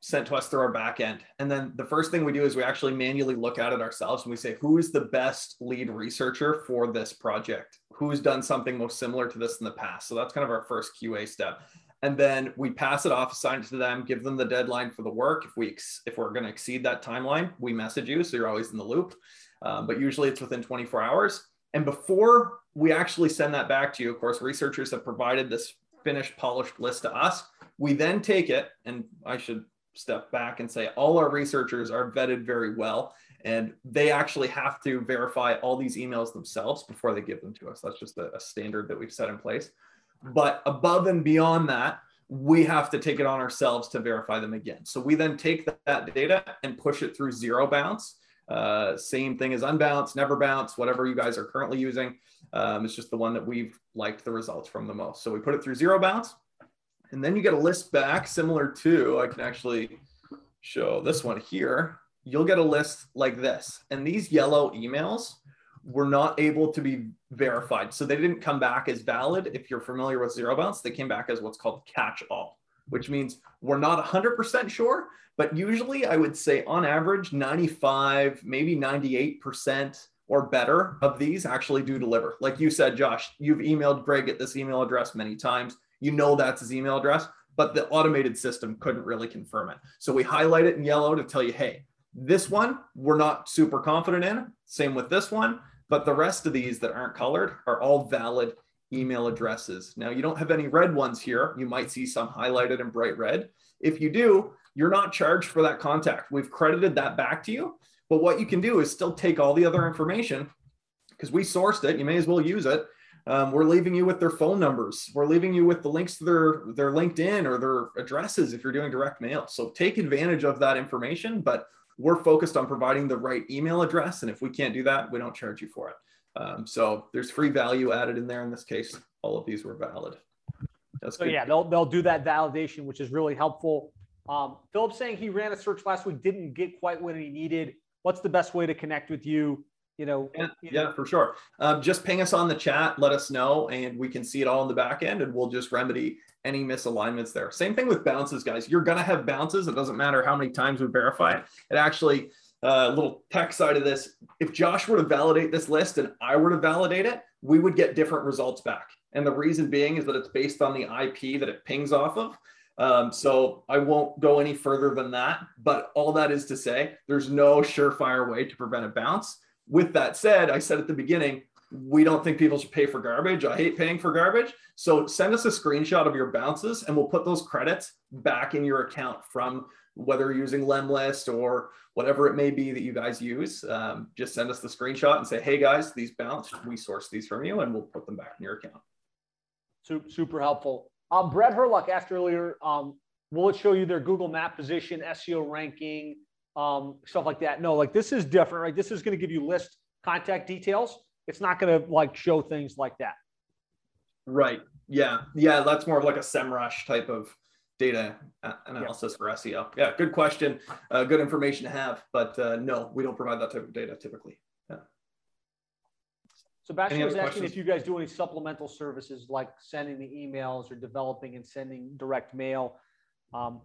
sent to us through our back end. And then the first thing we do is we actually manually look at it ourselves and we say, who is the best lead researcher for this project? Who's done something most similar to this in the past? So that's kind of our first QA step and then we pass it off, assign it to them, give them the deadline for the work. If we if we're going to exceed that timeline, we message you, so you're always in the loop. Um, but usually it's within 24 hours. And before we actually send that back to you, of course, researchers have provided this finished, polished list to us. We then take it, and I should step back and say all our researchers are vetted very well and they actually have to verify all these emails themselves before they give them to us that's just a, a, standard that we've set in place but above and beyond that, we have to take it on ourselves to verify them again. So we then take that data and push it through ZeroBounce. Uh, same thing as unbounce, NeverBounce, whatever you guys are currently using. Um, it's just the one that we've liked the results from the most. So we put it through ZeroBounce, and then you get a list back similar to, I can actually show this one here. You'll get a list like this. And these yellow emails were not able to be verified. So they didn't come back as valid. If you're familiar with ZeroBounce, they came back as what's called catch all, which means we're not 100% sure, but usually I would say on average, 95, maybe 98% or better of these actually do deliver. Like you said, Josh, you've emailed Greg at this email address many times. You know that's his email address, but the automated system couldn't really confirm it. So we highlight it in yellow to tell you, hey, this one we're not super confident in. Same with this one, but the rest of these that aren't colored are all valid email addresses. Now, you don't have any red ones here. You might see some highlighted in bright red. If you do, you're not charged for that contact. We've credited that back to you. But what you can do is still take all the other information because we sourced it. You may as well use it. Um, we're leaving you with their phone numbers. We're leaving you with the links to their, their LinkedIn or their addresses if you're doing direct mail. So take advantage of that information, but we're focused on providing the right email address. And if we can't do that, we don't charge you for it. Um, so there's free value added in there. In this case, all of these were valid. That's so good. yeah, they'll, they'll do that validation, which is really helpful. Um, Philip saying he ran a search last week, didn't get quite what he needed what's the best way to connect with you? You know, yeah, you know. yeah for sure. Um, just ping us on the chat, let us know, and we can see it all in the back end, and we'll just remedy any misalignments there. Same thing with bounces, guys. You're gonna have bounces. It doesn't matter how many times we verify it. It actually, a uh, little tech side of this. If Josh were to validate this list and I were to validate it, we would get different results back. And the reason being is that it's based on the IP that it pings off of. Um, so I won't go any further than that. But all that is to say, there's no surefire way to prevent a bounce. With that said, I said at the beginning, we don't think people should pay for garbage. I hate paying for garbage. So send us a screenshot of your bounces and we'll put those credits back in your account from whether using Lemlist or whatever it may be that you guys use. Um, just send us the screenshot and say, hey guys, these bounced. We source these from you and we'll put them back in your account. Super, super helpful. Um, Brett Herlock asked earlier, um, will it show you their Google map position, SEO ranking, um, stuff like that? No, like this is different, right? This is going to give you list contact details. It's not going to like show things like that. Right. Yeah. Yeah. That's more of like a SEMrush type of data analysis yeah. for SEO. Yeah. Good question. Uh, good information to have, but uh, no, we don't provide that type of data typically. Yeah. Sebastian was asking questions? if you guys do any supplemental services like sending the emails or developing and sending direct mail. Um,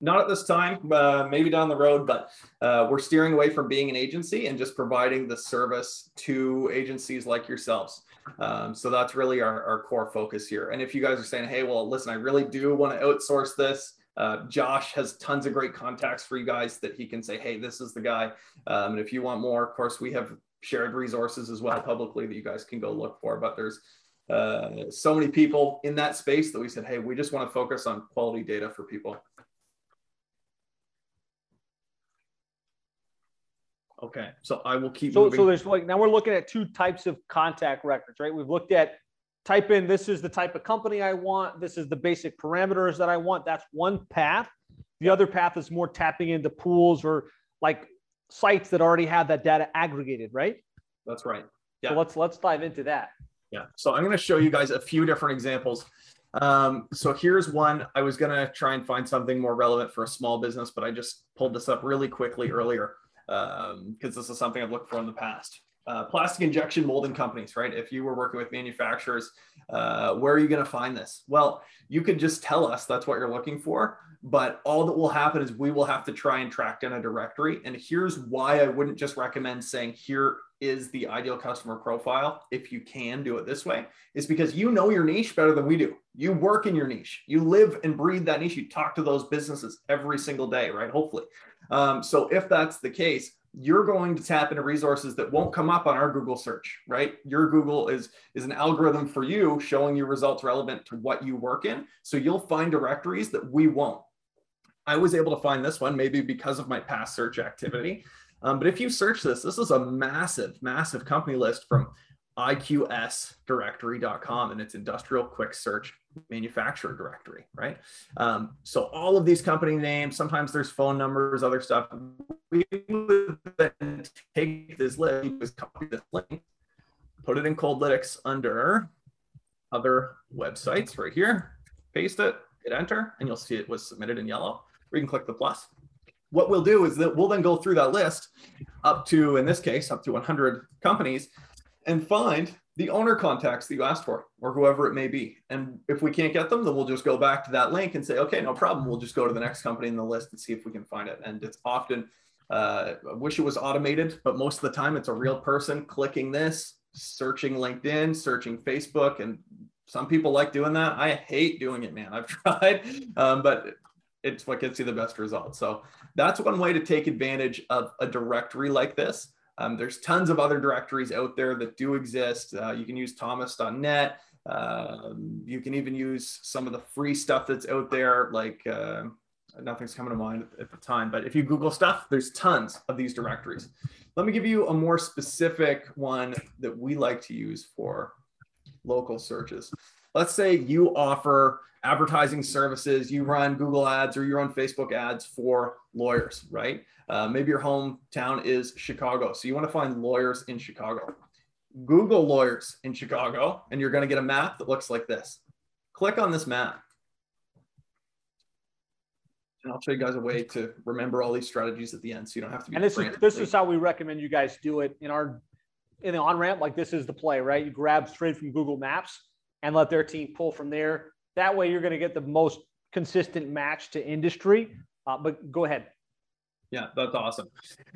not at this time, uh, maybe down the road, but uh, we're steering away from being an agency and just providing the service to agencies like yourselves. Um, so that's really our, our core focus here. And if you guys are saying, hey, well, listen, I really do want to outsource this, uh, Josh has tons of great contacts for you guys that he can say, hey, this is the guy. Um, and if you want more, of course, we have shared resources as well publicly that you guys can go look for. But there's uh, so many people in that space that we said, hey, we just want to focus on quality data for people. Okay, so I will keep. So, moving. so there's like now we're looking at two types of contact records, right? We've looked at type in this is the type of company I want, this is the basic parameters that I want. That's one path. The other path is more tapping into pools or like sites that already have that data aggregated, right? That's right. Yeah. So let's let's dive into that. Yeah. So I'm going to show you guys a few different examples. Um, so here's one. I was going to try and find something more relevant for a small business, but I just pulled this up really quickly earlier because um, this is something I've looked for in the past. Uh, plastic injection molding companies, right? If you were working with manufacturers, uh, where are you going to find this? Well, you could just tell us that's what you're looking for. But all that will happen is we will have to try and track down a directory. And here's why I wouldn't just recommend saying, here is the ideal customer profile. If you can do it this way, is because you know your niche better than we do. You work in your niche, you live and breathe that niche. You talk to those businesses every single day, right? Hopefully. Um, so if that's the case, you're going to tap into resources that won't come up on our Google search, right? Your Google is, is an algorithm for you showing you results relevant to what you work in. So you'll find directories that we won't. I was able to find this one maybe because of my past search activity. Um, but if you search this, this is a massive, massive company list from iqsdirectory.com and it's industrial quick search manufacturer directory, right? Um, so all of these company names, sometimes there's phone numbers, other stuff. We then take this list, copy this link, put it in Coldlytics under other websites right here, paste it, hit enter, and you'll see it was submitted in yellow. We can click the plus. what we'll do is that we'll then go through that list up to, in this case, up to 100 companies and find the owner contacts that you asked for or whoever it may be. And if we can't get them, then we'll just go back to that link and say, okay, no problem. We'll just go to the next company in the list and see if we can find it. And it's often, uh, I wish it was automated, but most of the time it's a real person clicking this, searching LinkedIn, searching Facebook. And some people like doing that. I hate doing it, man. (laughs) I've tried, um, but it's what gets you the best results. So that's one way to take advantage of a directory like this. Um, there's tons of other directories out there that do exist. Uh, you can use thomas.net. Um, you can even use some of the free stuff that's out there, like uh, nothing's coming to mind at the time, but if you Google stuff, there's tons of these directories. Let me give you a more specific one that we like to use for local searches. Let's say you offer advertising services, you run Google ads or you run Facebook ads for lawyers, right? Uh, maybe your hometown is Chicago. So you want to find lawyers in Chicago. Google lawyers in Chicago, and you're going to get a map that looks like this. Click on this map. And I'll show you guys a way to remember all these strategies at the end so you don't have to be. And this is this is how we recommend you guys do it in our in the OnRamp. Like this is the play, right? You grab straight from Google Maps and let their team pull from there. That way, you're going to get the most consistent match to industry. Uh, but go ahead. Yeah, that's awesome.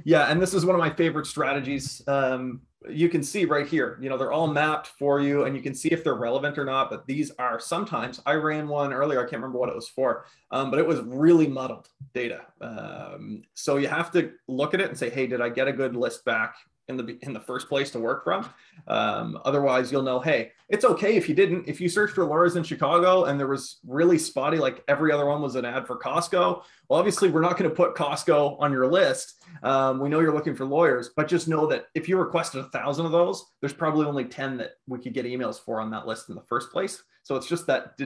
Yeah, and this is one of my favorite strategies. Um, you can see right here, you know, they're all mapped for you and you can see if they're relevant or not. But these are sometimes, I ran one earlier, I can't remember what it was for, um, but it was really muddled data. Um, so you have to look at it and say, hey, did I get a good list back? In the in the first place to work from. Um, otherwise, you'll know, hey, it's okay if you didn't. If you search for lawyers in Chicago and there was really spotty, like every other one was an ad for Costco. Well, obviously, we're not going to put Costco on your list. Um, we know you're looking for lawyers, but just know that if you requested a thousand of those, there's probably only ten that we could get emails for on that list in the first place. So it's just that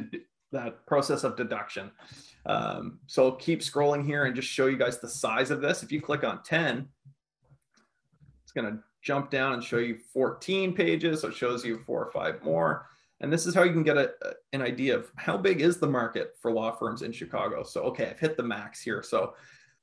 that process of deduction. Um, so keep scrolling here and just show you guys the size of this. If you click on 10, it's going to jump down and show you 14 pages. So it shows you four or five more. And this is how you can get a, an idea of how big is the market for law firms in Chicago. So, okay, I've hit the max here. So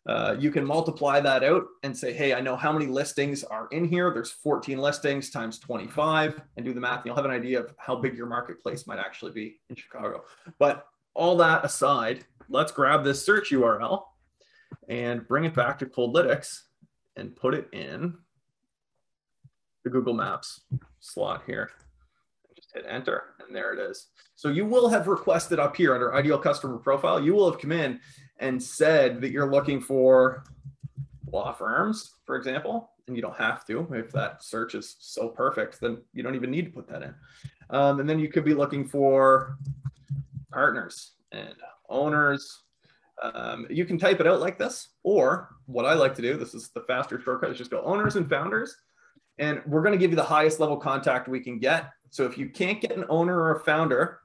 uh, you can multiply that out and say, hey, I know how many listings are in here. There's 14 listings times 25 and do the math. And you'll have an idea of how big your marketplace might actually be in Chicago. But all that aside, let's grab this search URL and bring it back to Coldlytics and put it in the Google Maps slot here. Just hit enter and there it is. So you will have requested up here under ideal customer profile, you will have come in and said that you're looking for law firms, for example, and you don't have to. If that search is so perfect, then you don't even need to put that in. Um, and then you could be looking for partners and owners. Um, you can type it out like this, or what I like to do, this is the faster shortcut, is just go owners and founders and we're going to give you the highest level contact we can get. So if you can't get an owner or a founder,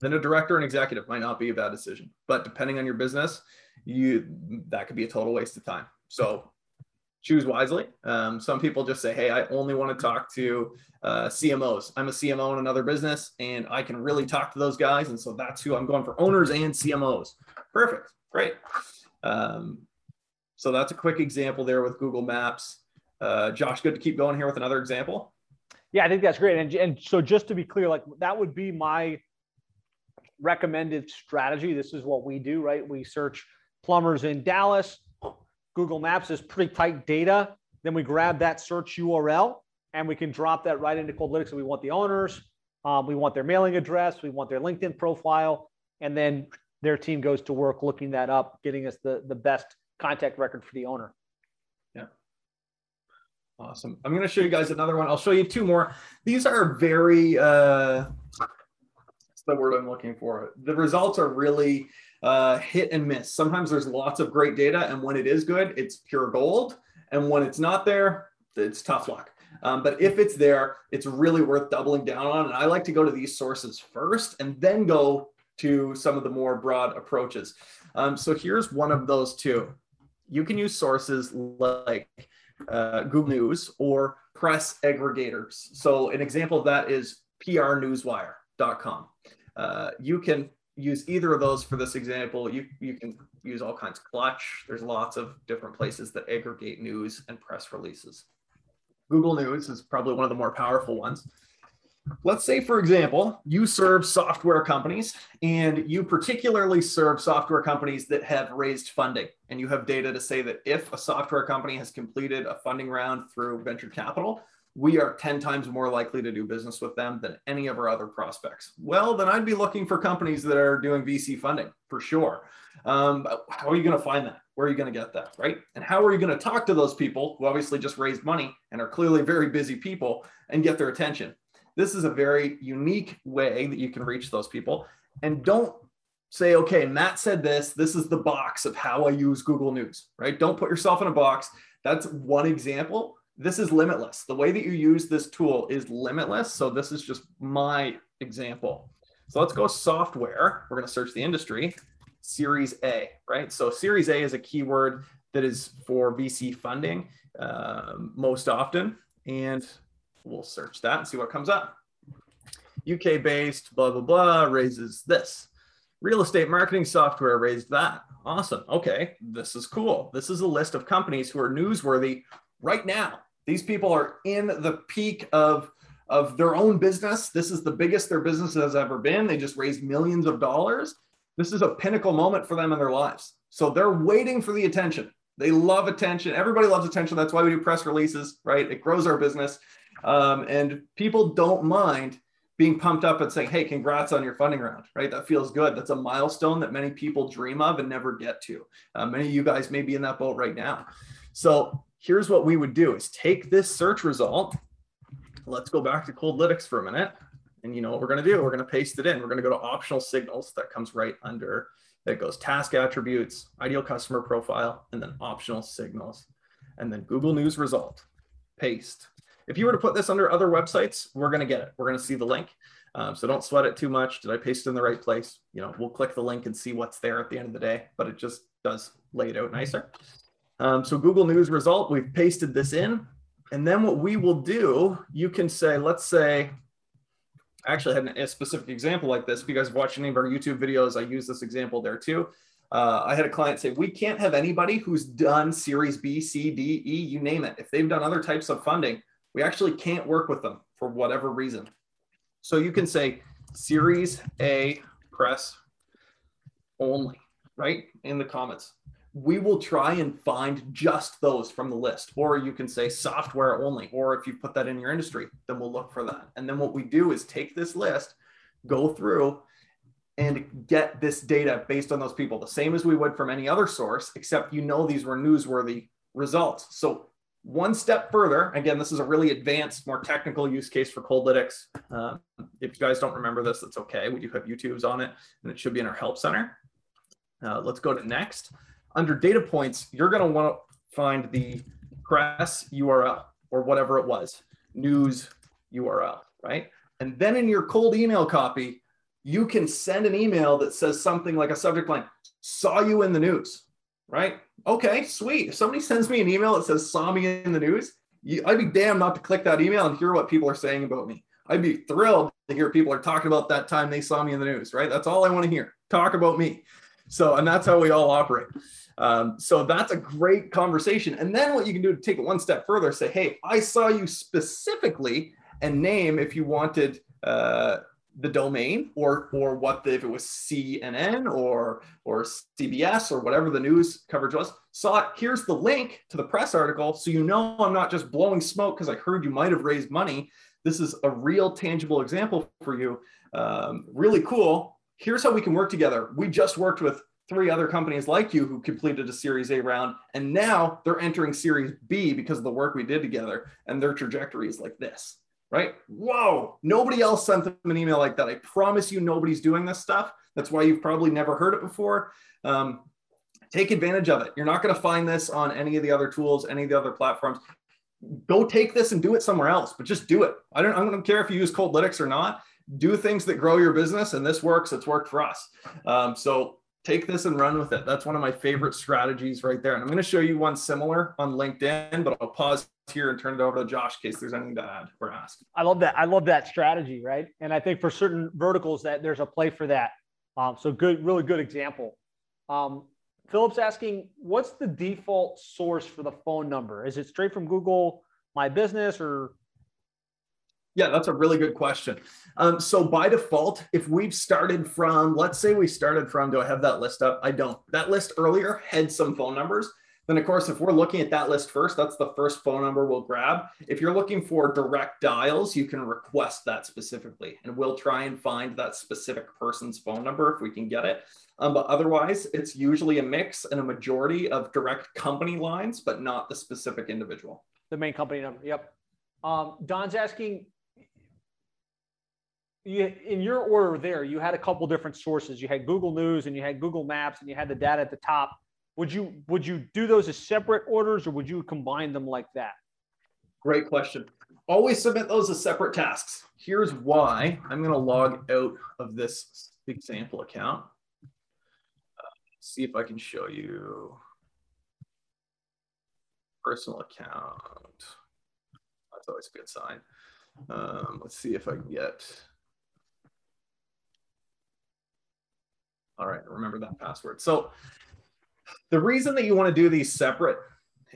then a director and executive might not be a bad decision. But depending on your business, you that could be a total waste of time. So choose wisely. Um, some people just say, "Hey, I only want to talk to uh, CMOs. I'm a CMO in another business, and I can really talk to those guys, and so that's who I'm going for: owners and CMOs. Perfect, great. Um, so that's a quick example there with Google Maps. Uh, Josh, good to keep going here with another example. Yeah, I think that's great. And, and so just to be clear, like that would be my recommended strategy. This is what we do, right? We search plumbers in Dallas. Google Maps is pretty tight data. Then we grab that search URL and we can drop that right into Coldlytics. So we want the owners, um, we want their mailing address, we want their LinkedIn profile, and then their team goes to work looking that up, getting us the, the best contact record for the owner. Awesome. I'm going to show you guys another one. I'll show you two more. These are very, uh, that's the word I'm looking for. The results are really uh, hit and miss. Sometimes there's lots of great data, and when it is good, it's pure gold. And when it's not there, it's tough luck. Um, but if it's there, it's really worth doubling down on. And I like to go to these sources first and then go to some of the more broad approaches. Um, so here's one of those two. You can use sources like uh, Google News or press aggregators. So an example of that is prnewswire.com. Uh, you can use either of those for this example. You, you can use all kinds of clutch. There's lots of different places that aggregate news and press releases. Google News is probably one of the more powerful ones. Let's say, for example, you serve software companies and you particularly serve software companies that have raised funding. And you have data to say that if a software company has completed a funding round through venture capital, we are 10 times more likely to do business with them than any of our other prospects. Well, then I'd be looking for companies that are doing VC funding for sure. Um, how are you going to find that? Where are you going to get that? Right. And how are you going to talk to those people who obviously just raised money and are clearly very busy people and get their attention? This is a very unique way that you can reach those people. And don't say, okay, Matt said this. This is the box of how I use Google News, right? Don't put yourself in a box. That's one example. This is limitless. The way that you use this tool is limitless. So this is just my example. So let's go software. We're going to search the industry, Series A, right? So Series A is a keyword that is for VC funding uh, most often. And We'll search that and see what comes up. UK based, blah, blah, blah, raises this. Real estate marketing software raised that. Awesome. Okay, this is cool. This is a list of companies who are newsworthy right now. These people are in the peak of, of their own business. This is the biggest their business has ever been. They just raised millions of dollars. This is a pinnacle moment for them in their lives. So they're waiting for the attention. They love attention. Everybody loves attention. That's why we do press releases, right? It grows our business. Um, and people don't mind being pumped up and saying, hey, congrats on your funding round, right? That feels good. That's a milestone that many people dream of and never get to. Uh, many of you guys may be in that boat right now. So here's what we would do is take this search result. Let's go back to Coldlytics for a minute. And you know what we're going to do? We're going to paste it in. We're going to go to optional signals that comes right under that goes task attributes, ideal customer profile, and then optional signals. And then Google News result, paste. If you were to put this under other websites, we're going to get it. We're going to see the link. Um, so don't sweat it too much. Did I paste it in the right place? You know, we'll click the link and see what's there at the end of the day, but it just does lay it out nicer. Um, so Google News result, we've pasted this in. And then what we will do, you can say, let's say, I actually had a specific example like this. If you guys watch any of our YouTube videos, I use this example there too. Uh, I had a client say, we can't have anybody who's done Series B, C, D, E, you name it. If they've done other types of funding, we actually can't work with them for whatever reason. So you can say Series A press only, right? In the comments. We will try and find just those from the list. Or you can say software only. Or if you put that in your industry, then we'll look for that. And then what we do is take this list, go through, and get this data based on those people, the same as we would from any other source, except you know these were newsworthy results. So one step further, again, this is a really advanced, more technical use case for Coldlytics. Uh, if you guys don't remember this, that's okay. We do have YouTubes on it, and it should be in our help center. Uh, let's go to next. Under data points, you're going to want to find the press URL or whatever it was, news URL, right? And then in your cold email copy, you can send an email that says something like a subject line, saw you in the news, right? Okay, sweet. If somebody sends me an email that says saw me in the news, I'd be damned not to click that email and hear what people are saying about me. I'd be thrilled to hear people are talking about that time they saw me in the news, right? That's all I want to hear. Talk about me. So, and that's how we all operate. Um, so that's a great conversation. And then what you can do to take it one step further, say, hey, I saw you specifically and name if you wanted uh, the domain or or what the, if it was CNN or or CBS or whatever the news coverage was. Saw it. Here's the link to the press article, so you know I'm not just blowing smoke because I heard you might have raised money. This is a real tangible example for you. Um, really cool. Here's how we can work together. We just worked with three other companies like you who completed a Series A round, and now they're entering Series B because of the work we did together, and their trajectory is like this right? Whoa, nobody else sent them an email like that. I promise you, nobody's doing this stuff. That's why you've probably never heard it before. Um, take advantage of it. You're not going to find this on any of the other tools, any of the other platforms. Go take this and do it somewhere else, but just do it. I don't, I don't care if you use Coldlytics or not. Do things that grow your business, and this works. It's worked for us. Um, so take this and run with it. That's one of my favorite strategies right there. And I'm going to show you one similar on LinkedIn, but I'll pause here and turn it over to Josh in case there's anything to add or ask. I love that. I love that strategy, right? And I think for certain verticals that there's a play for that. Um, so good, really good example. Um, Philip's asking, what's the default source for the phone number? Is it straight from Google My Business or? Yeah, that's a really good question. Um, so by default, if we've started from, let's say we started from, do I have that list up? I don't. That list earlier had some phone numbers. Then, of course, if we're looking at that list first, that's the first phone number we'll grab. If you're looking for direct dials, you can request that specifically, and we'll try and find that specific person's phone number if we can get it. Um, but otherwise, it's usually a mix and a majority of direct company lines, but not the specific individual. The main company number. Yep. Um, Don's asking, you, in your order there, you had a couple different sources. You had Google News and you had Google Maps and you had the data at the top would you would you do those as separate orders or would you combine them like that? Great question. Always submit those as separate tasks. Here's why. I'm going to log out of this example account. Uh, see if I can show you personal account. That's always a good sign. Um, let's see if I can get. All right, remember that password. So the reason that you want to do these separate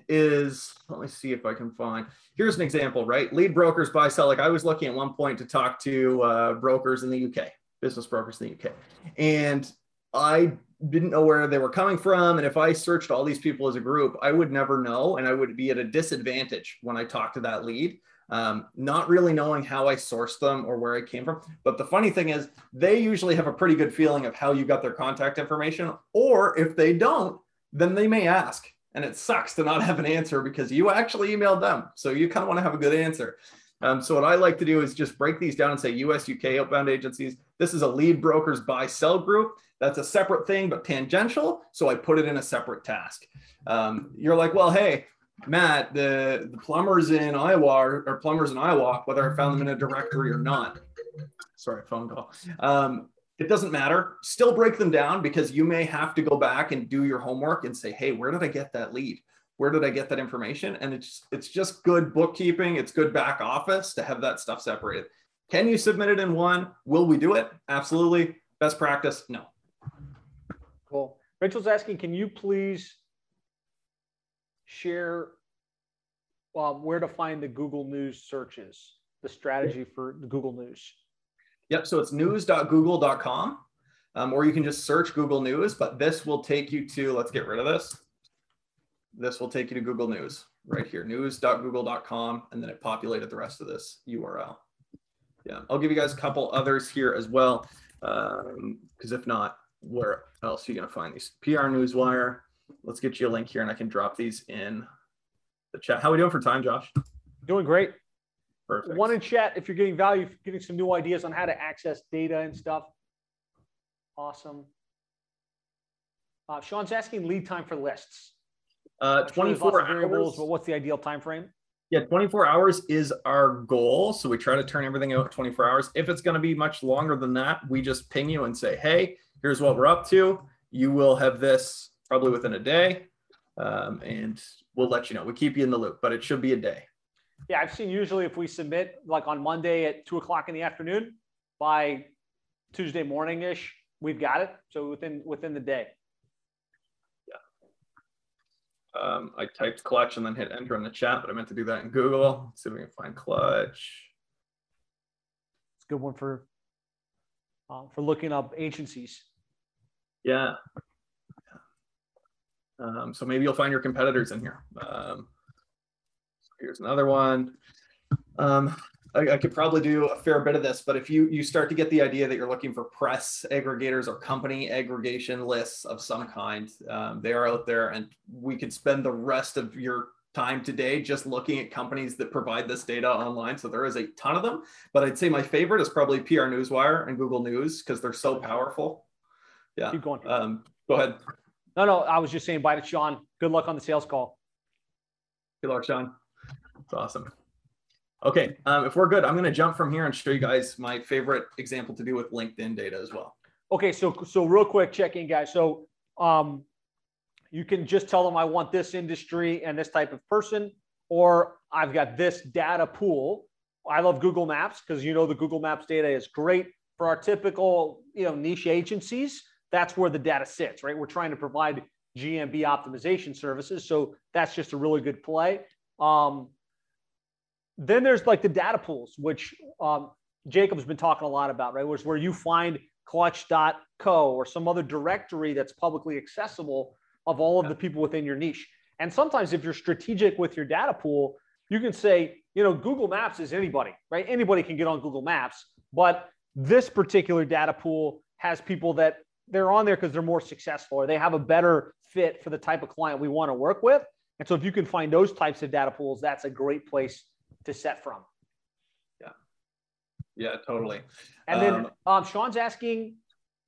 is, let me see if I can find, here's an example, right? Lead brokers buy, sell. Like I was looking at one point to talk to uh, brokers in the UK, business brokers in the UK. And I didn't know where they were coming from. And if I searched all these people as a group, I would never know. And I would be at a disadvantage when I talked to that lead, um, not really knowing how I sourced them or where I came from. But the funny thing is, they usually have a pretty good feeling of how you got their contact information. Or if they don't, then they may ask. And it sucks to not (laughs) have an answer because you actually emailed them. So you kind of want to have a good answer. Um, so what I like to do is just break these down and say US, UK outbound agencies. This is a lead brokers buy sell group. That's a separate thing, but tangential. So I put it in a separate task. Um, you're like, well, hey, Matt, the, the plumbers in Iowa are, or plumbers in Iowa, whether I found them in a directory or not. Sorry, phone call. Um, it doesn't matter. Still break them down because you may have to go back and do your homework and say, hey, where did I get that lead? Where did I get that information? And it's it's just good bookkeeping. It's good back office to have that stuff separated. Can you submit it in one? Will we do it? Absolutely. Best practice? No. Cool. Rachel's asking, can you please share um, where to find the Google News searches, the strategy for Google News? Yep. So it's news.google.com, um, or you can just search Google News, but this will take you to, let's get rid of this. This will take you to Google News right here, news.google.com, and then it populated the rest of this URL. Yeah, I'll give you guys a couple others here as well, because um, if not, where else are you going to find these? PR Newswire. Let's get you a link here, and I can drop these in the chat. How are we doing for time, Josh? Doing great. Perfect. One in chat if you're getting value, getting some new ideas on how to access data and stuff. Awesome. Uh, Sean's asking lead time for lists. Uh, 24 hours. Variables, but what's the ideal time frame? Yeah, 24 hours is our goal. So we try to turn everything out 24 hours. If it's going to be much longer than that, we just ping you and say, hey, here's what we're up to. You will have this probably within a day. Um, and we'll let you know. We keep you in the loop, but it should be a day. Yeah, I've seen usually if we submit like on Monday at two o'clock in the afternoon, by Tuesday morning ish, we've got it. So within within the day. Yeah. Um, I typed clutch and then hit enter in the chat, but I meant to do that in Google. Let's see if we can find clutch. It's a good one for uh, for looking up agencies. Yeah. Um, so maybe you'll find your competitors in here. Um, here's another one. Um, I, I, could probably do a fair bit of this, but if you you start to get the idea that you're looking for press aggregators or company aggregation lists of some kind, um, they are out there, and we could spend the rest of your time today just looking at companies that provide this data online. So there is a ton of them, but I'd say my favorite is probably PR Newswire and Google News because they're so powerful. Yeah. Keep going. Um, go ahead. No, no, I was just saying bye to Sean. Good luck on the sales call. Good luck, Sean. It's awesome. Okay, um, if we're good, I'm going to jump from here and show you guys my favorite example to do with LinkedIn data as well. Okay, so so real quick check in, guys. So um, you can just tell them I want this industry and this type of person, or I've got this data pool. I love Google Maps because you know the Google Maps data is great. for our typical, you know, niche agencies, that's where the data sits, right? We're trying to provide GMB optimization services. So that's just a really good play. Um, then there's like the data pools, which um, Jacob's been talking a lot about, right? Which where you find clutch.co or some other directory that's publicly accessible of all of the people within your niche. And sometimes if you're strategic with your data pool, you can say, you know, Google Maps is anybody, right? Anybody can get on Google Maps, but this particular data pool has people that they're on there because they're more successful or they have a better fit for the type of client we want to work with. And so if you can find those types of data pools, that's a great place to set from. Yeah. Yeah, totally. And then um, um, Sean's asking,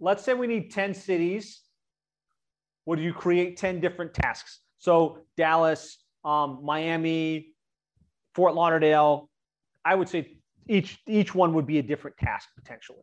let's say we need 10 cities. Would you create 10 different tasks? So Dallas, um, Miami, Fort Lauderdale, I would say each each one would be a different task potentially.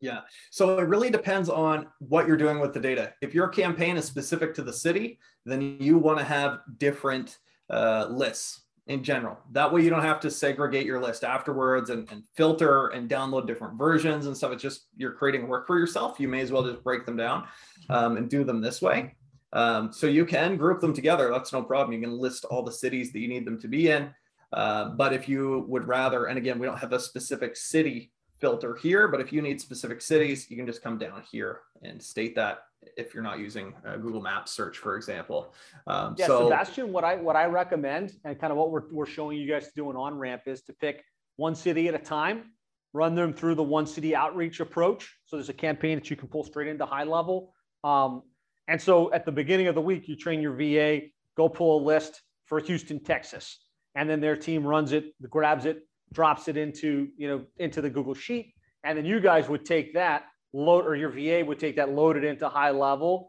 Yeah. So it really depends on what you're doing with the data. If your campaign is specific to the city, then you want to have different uh, lists in general. That way you don't have to segregate your list afterwards and, and, filter and download different versions and stuff. It's just you're creating work for yourself. You may as well just break them down um, and do them this way. Um, so you can group them together. That's no problem. You can list all the cities that you need them to be in. Uh, but if you would rather, and again, we don't have a specific city filter here, but if you need specific cities, you can just come down here and state that if you're not using Google Maps search, for example. Um, yeah, so, Sebastian, what I what I recommend and kind of what we're, we're showing you guys to do an OnRamp is to pick one city at a time, run them through the one city outreach approach. So there's a campaign that you can pull straight into HighLevel. Um, and so at the beginning of the week, you train your VA, go pull a list for Houston, Texas and then their team runs it, grabs it, drops it into you know into the Google Sheet, and then you guys would take that load or your VA would take that, load it into HighLevel,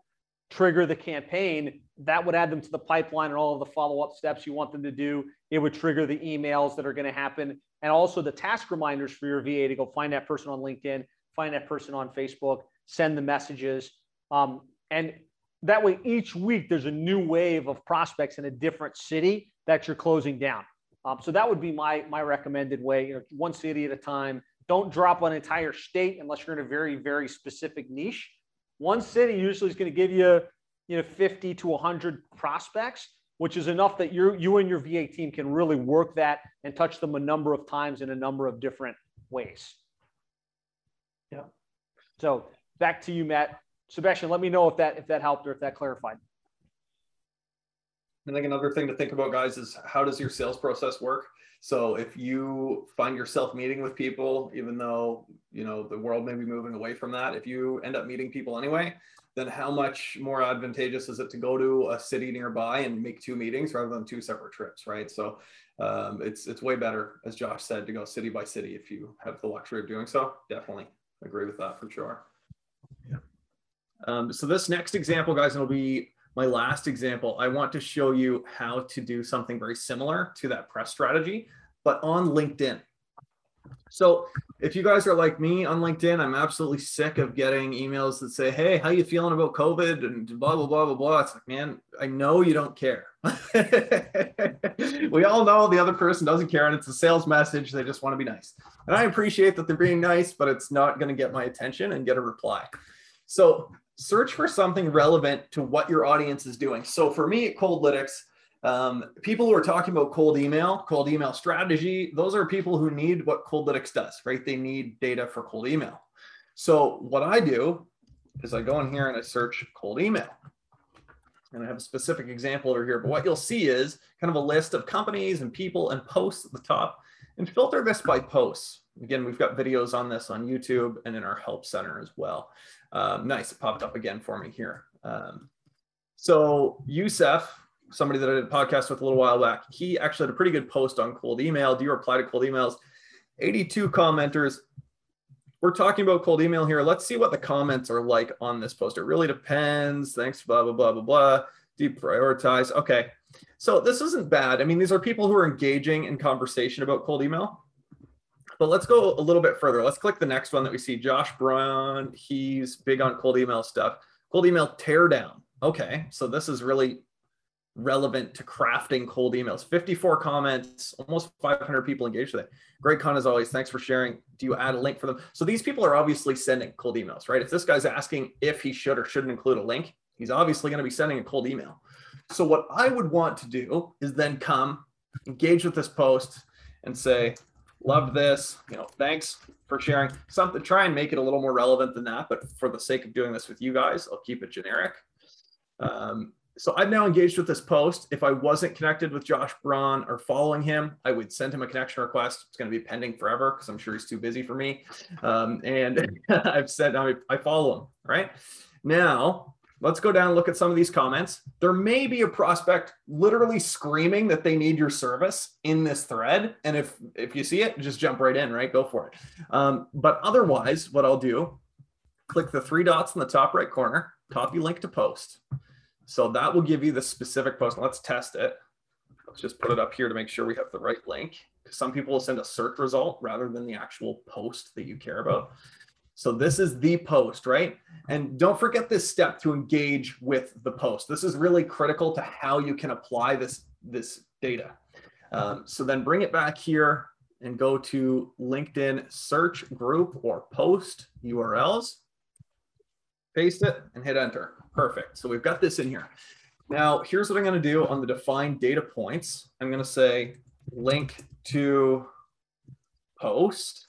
trigger the campaign. That would add them to the pipeline and all of the follow up steps you want them to do. It would trigger the emails that are going to happen, and also the task reminders for your VA to go find that person on LinkedIn, find that person on Facebook, send the messages, um, and that way each week there's a new wave of prospects in a different city that you're closing down. Um, so that would be my my recommended way. You know, one city at a time. Don't drop an entire state unless you're in a very very specific niche. One city usually is going to give you you know 50 to 100 prospects, which is enough that you you and your VA team can really work that and touch them a number of times in a number of different ways. Yeah. So back to you, Matt. Sebastian, let me know if that if that helped or if that clarified. I think another thing to think about, guys, is how does your sales process work? So if you find yourself meeting with people, even though you know the world may be moving away from that, if you end up meeting people anyway, then how much more advantageous is it to go to a city nearby and make two meetings rather than two separate trips, right? So um, it's it's way better, as Josh said, to go city by city if you have the luxury of doing so. Definitely agree with that for sure. Yeah. Um, so this next example, guys, it'll be my last example, I want to show you how to do something very similar to that press strategy, but on LinkedIn. So if you guys are like me on LinkedIn, I'm absolutely sick of getting emails that say, "Hey, how you feeling about COVID?" and blah blah blah blah blah. It's like, man, I know you don't care. (laughs) we all know the other person doesn't care, and it's a sales message. They just want to be nice, and I appreciate that they're being nice, but it's not going to get my attention and get a reply. So search for something relevant to what your audience is doing. So for me at Coldlytics, um, people who are talking about cold email, cold email strategy, those are people who need what Coldlytics does, right? They need data for cold email. So what I do is I go in here and I search cold email. And I have a specific example over here, but what you'll see is kind of a list of companies and people and posts at the top and filter this by posts. Again, we've got videos on this on YouTube and in our help center as well. Um, nice, popped up again for me here. Um, so Youssef, somebody that I did a podcast with a little while back, he actually had a pretty good post on cold email. Do you reply to cold emails? 82 commenters. We're talking about cold email here. Let's see what the comments are like on this post. It really depends. Thanks, blah, blah, blah, blah, blah. Deprioritize. Okay. So this isn't bad. I mean, these are people who are engaging in conversation about cold email. But let's go a little bit further. Let's click the next one that we see. Josh Braun, he's big on cold email stuff. Cold email teardown. Okay, so this is really relevant to crafting cold emails. 54 comments, almost 500 people engaged with it. Great con as always. Thanks for sharing. Do you add a link for them? So these people are obviously sending cold emails, right? If this guy's asking if he should or shouldn't include a link, he's obviously going to be sending a cold email. So what I would want to do is then come engage with this post and say, loved this, you know, thanks for sharing something, try and make it a little more relevant than that. But for the sake of doing this with you guys, I'll keep it generic. Um, so I've now engaged with this post. If I wasn't connected with Josh Braun or following him, I would send him a connection request. It's going to be pending forever because I'm sure he's too busy for me. Um, and (laughs) I've said I, I follow him. Right now, let's go down and look at some of these comments. There may be a prospect literally screaming that they need your service in this thread. And if if you see it, just jump right in. Right, go for it. Um, but otherwise, what I'll do, click the three dots in the top right corner, copy link to post so that will give you the specific post. Let's test it. Let's just put it up here to make sure we have the right link. Some people will send a search result rather than the actual post that you care about. So this is the post, right? And don't forget this step to engage with the post. This is really critical to how you can apply this, this data. Um, so then bring it back here and go to LinkedIn search group or post URLs, paste it and hit enter. Perfect. So we've got this in here. Now, here's what I'm going to do on the defined data points. I'm going to say link to post.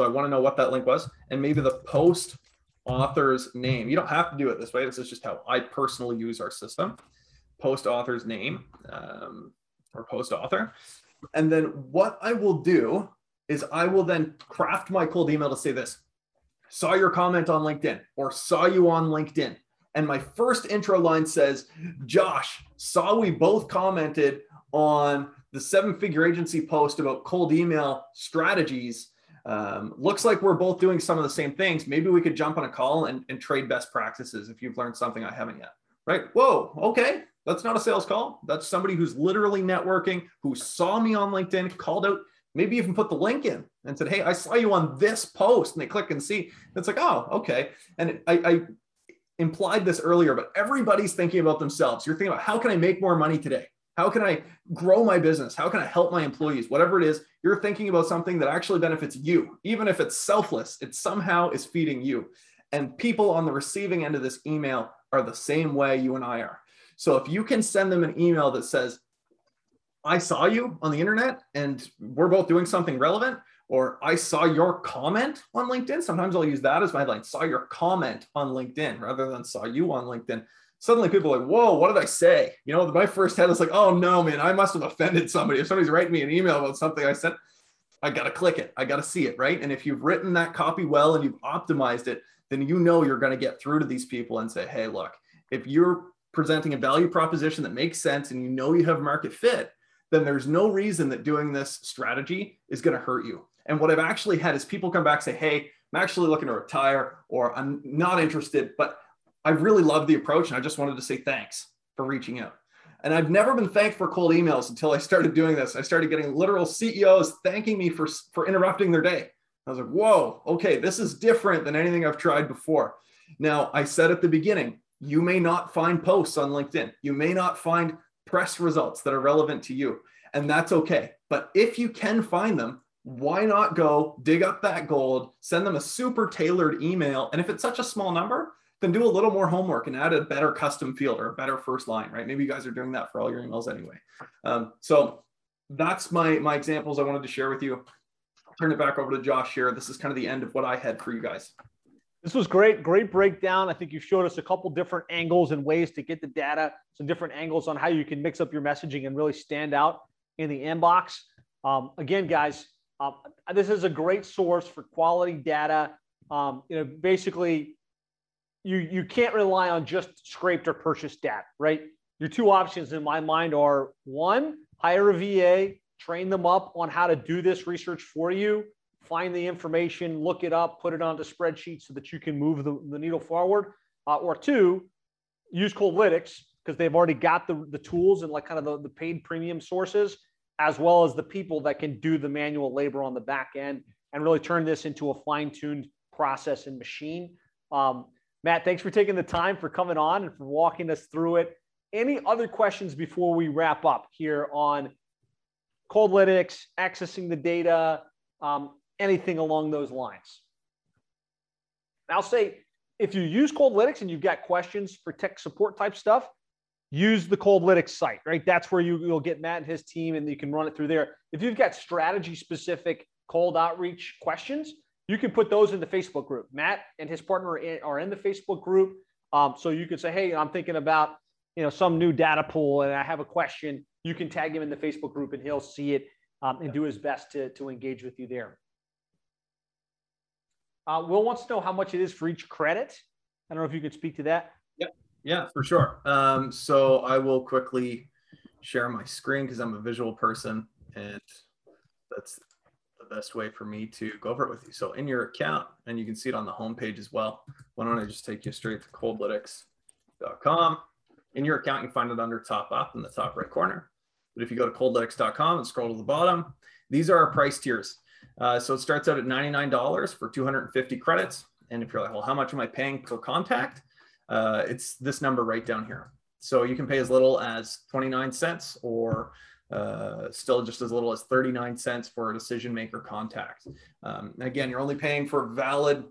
So I want to know what that link was and maybe the post author's name. You don't have to do it this way. This is just how I personally use our system. Post author's name um, or post author. And then what I will do is I will then craft my cold email to say this, saw your comment on LinkedIn or saw you on LinkedIn and my first intro line says, Josh, saw we both commented on the seven figure agency post about cold email strategies. Um, looks like we're both doing some of the same things. Maybe we could jump on a call and, and trade best practices if you've learned something I haven't yet. Right? Whoa, okay. That's not a sales call. That's somebody who's literally networking, who saw me on LinkedIn, called out, maybe even put the link in and said, Hey, I saw you on this post. And they click and see. It's like, oh, okay. And I, I implied this earlier, but everybody's thinking about themselves. You're thinking about how can I make more money today? How can I grow my business? How can I help my employees? Whatever it is, you're thinking about something that actually benefits you. Even if it's selfless, it somehow is feeding you. And people on the receiving end of this email are the same way you and I are. So if you can send them an email that says, I saw you on the internet and we're both doing something relevant, or I saw your comment on LinkedIn. Sometimes I'll use that as my headline, saw your comment on LinkedIn rather than saw you on LinkedIn. Suddenly people are like, whoa, what did I say? You know, my first head is like, oh no, man, I must have offended somebody. If somebody's writing me an email about something I said, I got to click it. I got to see it, right? And if you've written that copy well and you've optimized it, then you know you're going to get through to these people and say, hey, look, if you're presenting a value proposition that makes sense and you know you have market fit, then there's no reason that doing this strategy is going to hurt you. And what I've actually had is people come back say, Hey, I'm actually looking to retire or I'm not interested, but I really love the approach and I just wanted to say thanks for reaching out. And I've never been thanked for cold emails until I started doing this. I started getting literal CEOs thanking me for, for interrupting their day. I was like, whoa, okay, this is different than anything I've tried before. Now, I said at the beginning, you may not find posts on LinkedIn. You may not find press results that are relevant to you, and that's okay. But if you can find them, why not go dig up that gold, send them a super tailored email. And if it's such a small number, then do a little more homework and add a better custom field or a better first line, right? Maybe you guys are doing that for all your emails anyway. Um, so that's my, my examples I wanted to share with you. I'll turn it back over to Josh here. This is kind of the end of what I had for you guys. This was great, great breakdown. I think you showed us a couple different angles and ways to get the data, some different angles on how you can mix up your messaging and really stand out in the inbox. Um, again, guys, um, this is a great source for quality data. Um, you know, basically, you you can't rely on just scraped or purchased data, right? Your two options in my mind are one, hire a VA, train them up on how to do this research for you, find the information, look it up, put it onto spreadsheets so that you can move the, the needle forward. Uh, or two, use Coldlytics because they've already got the, the tools and like kind of the, the paid premium sources as well as the people that can do the manual labor on the back end and really turn this into a fine-tuned process and machine. Um, Matt, thanks for taking the time for coming on and for walking us through it. any other questions before we wrap up here on Coldlytics, accessing the data, um, anything along those lines? I'll say if you use Coldlytics and you've got questions for tech support type stuff, use the Coldlytics site, right? That's where you, you'll get Matt and his team and you can run it through there. If you've got strategy specific cold outreach questions, you can put those in the Facebook group. Matt and his partner are in the Facebook group. Um, so you can say, hey, I'm thinking about you know some new data pool and I have a question. You can tag him in the Facebook group and he'll see it um, and do his best to, to engage with you there. Uh, Will wants to know how much it is for each credit. I don't know if you could speak to that. Yeah, yeah, for sure. Um, so I will quickly share my screen because I'm a visual person, and that's best way for me to go over it with you. So in your account, and you can see it on the homepage as well. Why don't I just take you straight to coldlytics.com. In your account, you find it under top up in the top right corner. But if you go to coldlytics.com and scroll to the bottom, these are our price tiers. Uh, so it starts out at $99 for 250 credits. And if you're like, well, how much am I paying per contact? Uh, it's this number right down here. So you can pay as little as 29 cents or uh, still just as little as 39 cents for a decision maker contact. Um, again, you're only paying for valid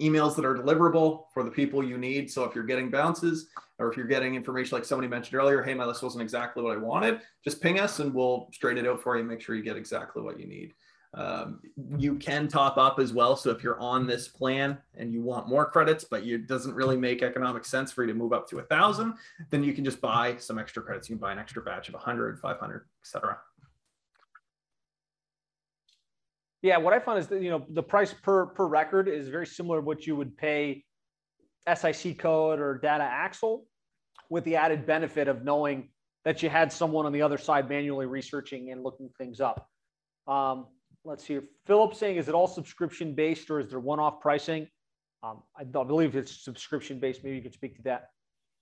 emails that are deliverable for the people you need. So if you're getting bounces or if you're getting information like somebody mentioned earlier, hey, my list wasn't exactly what I wanted, just ping us and we'll straighten it out for you, make sure you get exactly what you need. Um, you can top up as well. So if you're on this plan and you want more credits, but it doesn't really make economic sense for you to move up to a thousand, then you can just buy some extra credits. You can buy an extra batch of 100, 500, etc. Yeah, what I found is that you know the price per per record is very similar to what you would pay SIC code or Data Axle, with the added benefit of knowing that you had someone on the other side manually researching and looking things up. Um, let's see. Philip saying, is it all subscription based or is there one off pricing? Um, I, I believe it's subscription based. Maybe you can speak to that.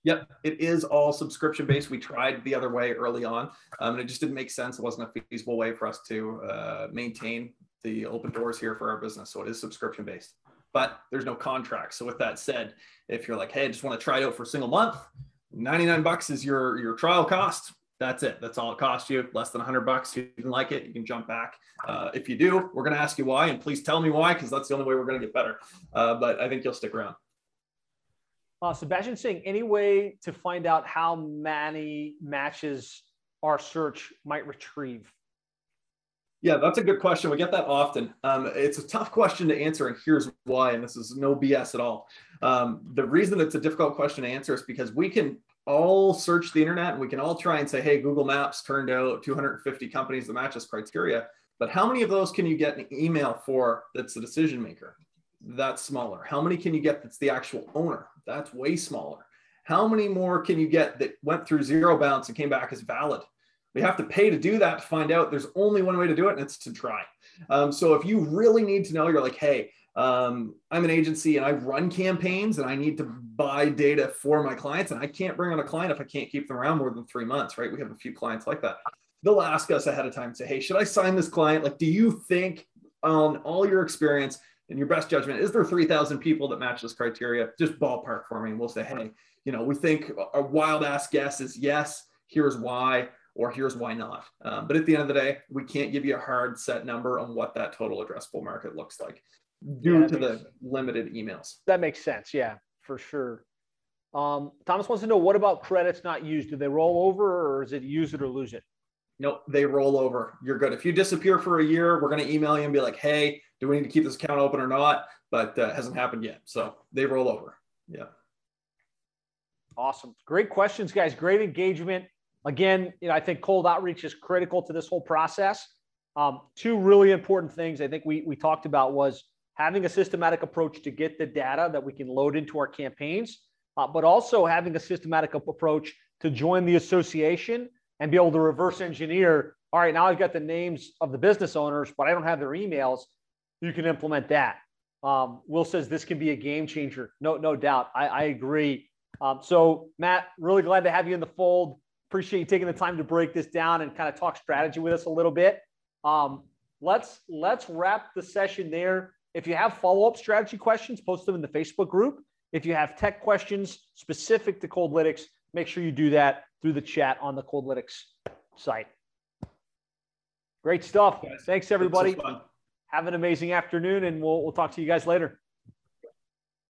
Yep, it is all subscription based. We tried the other way early on, um, and it just didn't make sense. It wasn't a feasible way for us to uh, maintain the open doors here for our business. So it is subscription based, but there's no contract. So with that said, if you're like, hey, I just want to try it out for a single month, 99 bucks is your your trial cost that's it. That's all it costs you. Less than 100 bucks. You can like it. You can jump back. Uh, if you do, we're going to ask you why, and please tell me why, because that's the only way we're going to get better. Uh, but I think you'll stick around. Uh, Sebastian Singh, any way to find out how many matches our search might retrieve? Yeah, that's a good question. We get that often. Um, it's a tough question to answer, and here's why. And this is no BS at all. Um, the reason it's a difficult question to answer is because we can all search the internet and we can all try and say, hey, Google Maps turned out 250 companies that match this criteria. But how many of those can you get an email for that's a decision maker? That's smaller. How many can you get that's the actual owner? That's way smaller. How many more can you get that went through ZeroBounce and came back as valid? We have to pay to do that to find out. There's only one way to do it, and it's to try. Um, so if you really need to know, you're like, hey, um, I'm an agency and I run campaigns and I need to buy data for my clients. And I can't bring on a client if I can't keep them around more than three months, right? We have a few clients like that. They'll ask us ahead of time, say, hey, should I sign this client? Like, do you think on all your experience and your best judgment, is there 3,000 people that match this criteria? Just ballpark for me. And we'll say, hey, you know, we think a wild ass guess is yes, here's why, or here's why not. Um, but at the end of the day, we can't give you a hard set number on what that total addressable market looks like due yeah, to the limited emails. That makes sense. Yeah, for sure. Um, Thomas wants to know what about credits not used? Do they roll over or is it use it or lose it? Nope, they roll over. You're good. If you disappear for a year, we're going to email you and be like, hey, do we need to keep this account open or not? But uh, hasn't happened yet. So they roll over. Yeah. Awesome. Great questions, guys. Great engagement. Again, you know, I think cold outreach is critical to this whole process. Um, two really important things I think we, we talked about was having a systematic approach to get the data that we can load into our campaigns, uh, but also having a systematic approach to join the association and be able to reverse engineer. All right, now I've got the names of the business owners, but I don't have their emails. You can implement that. Um, Will says this can be a game changer. No, no doubt. I, I agree. Um, so, Matt, really glad to have you in the fold. Appreciate you taking the time to break this down and kind of talk strategy with us a little bit. Um, let's let's wrap the session there. If you have follow up strategy questions, post them in the Facebook group. If you have tech questions specific to Coldlytics, make sure you do that through the chat on the Coldlytics site. Great stuff. Thanks, everybody. Have an amazing afternoon, and we'll, we'll talk to you guys later.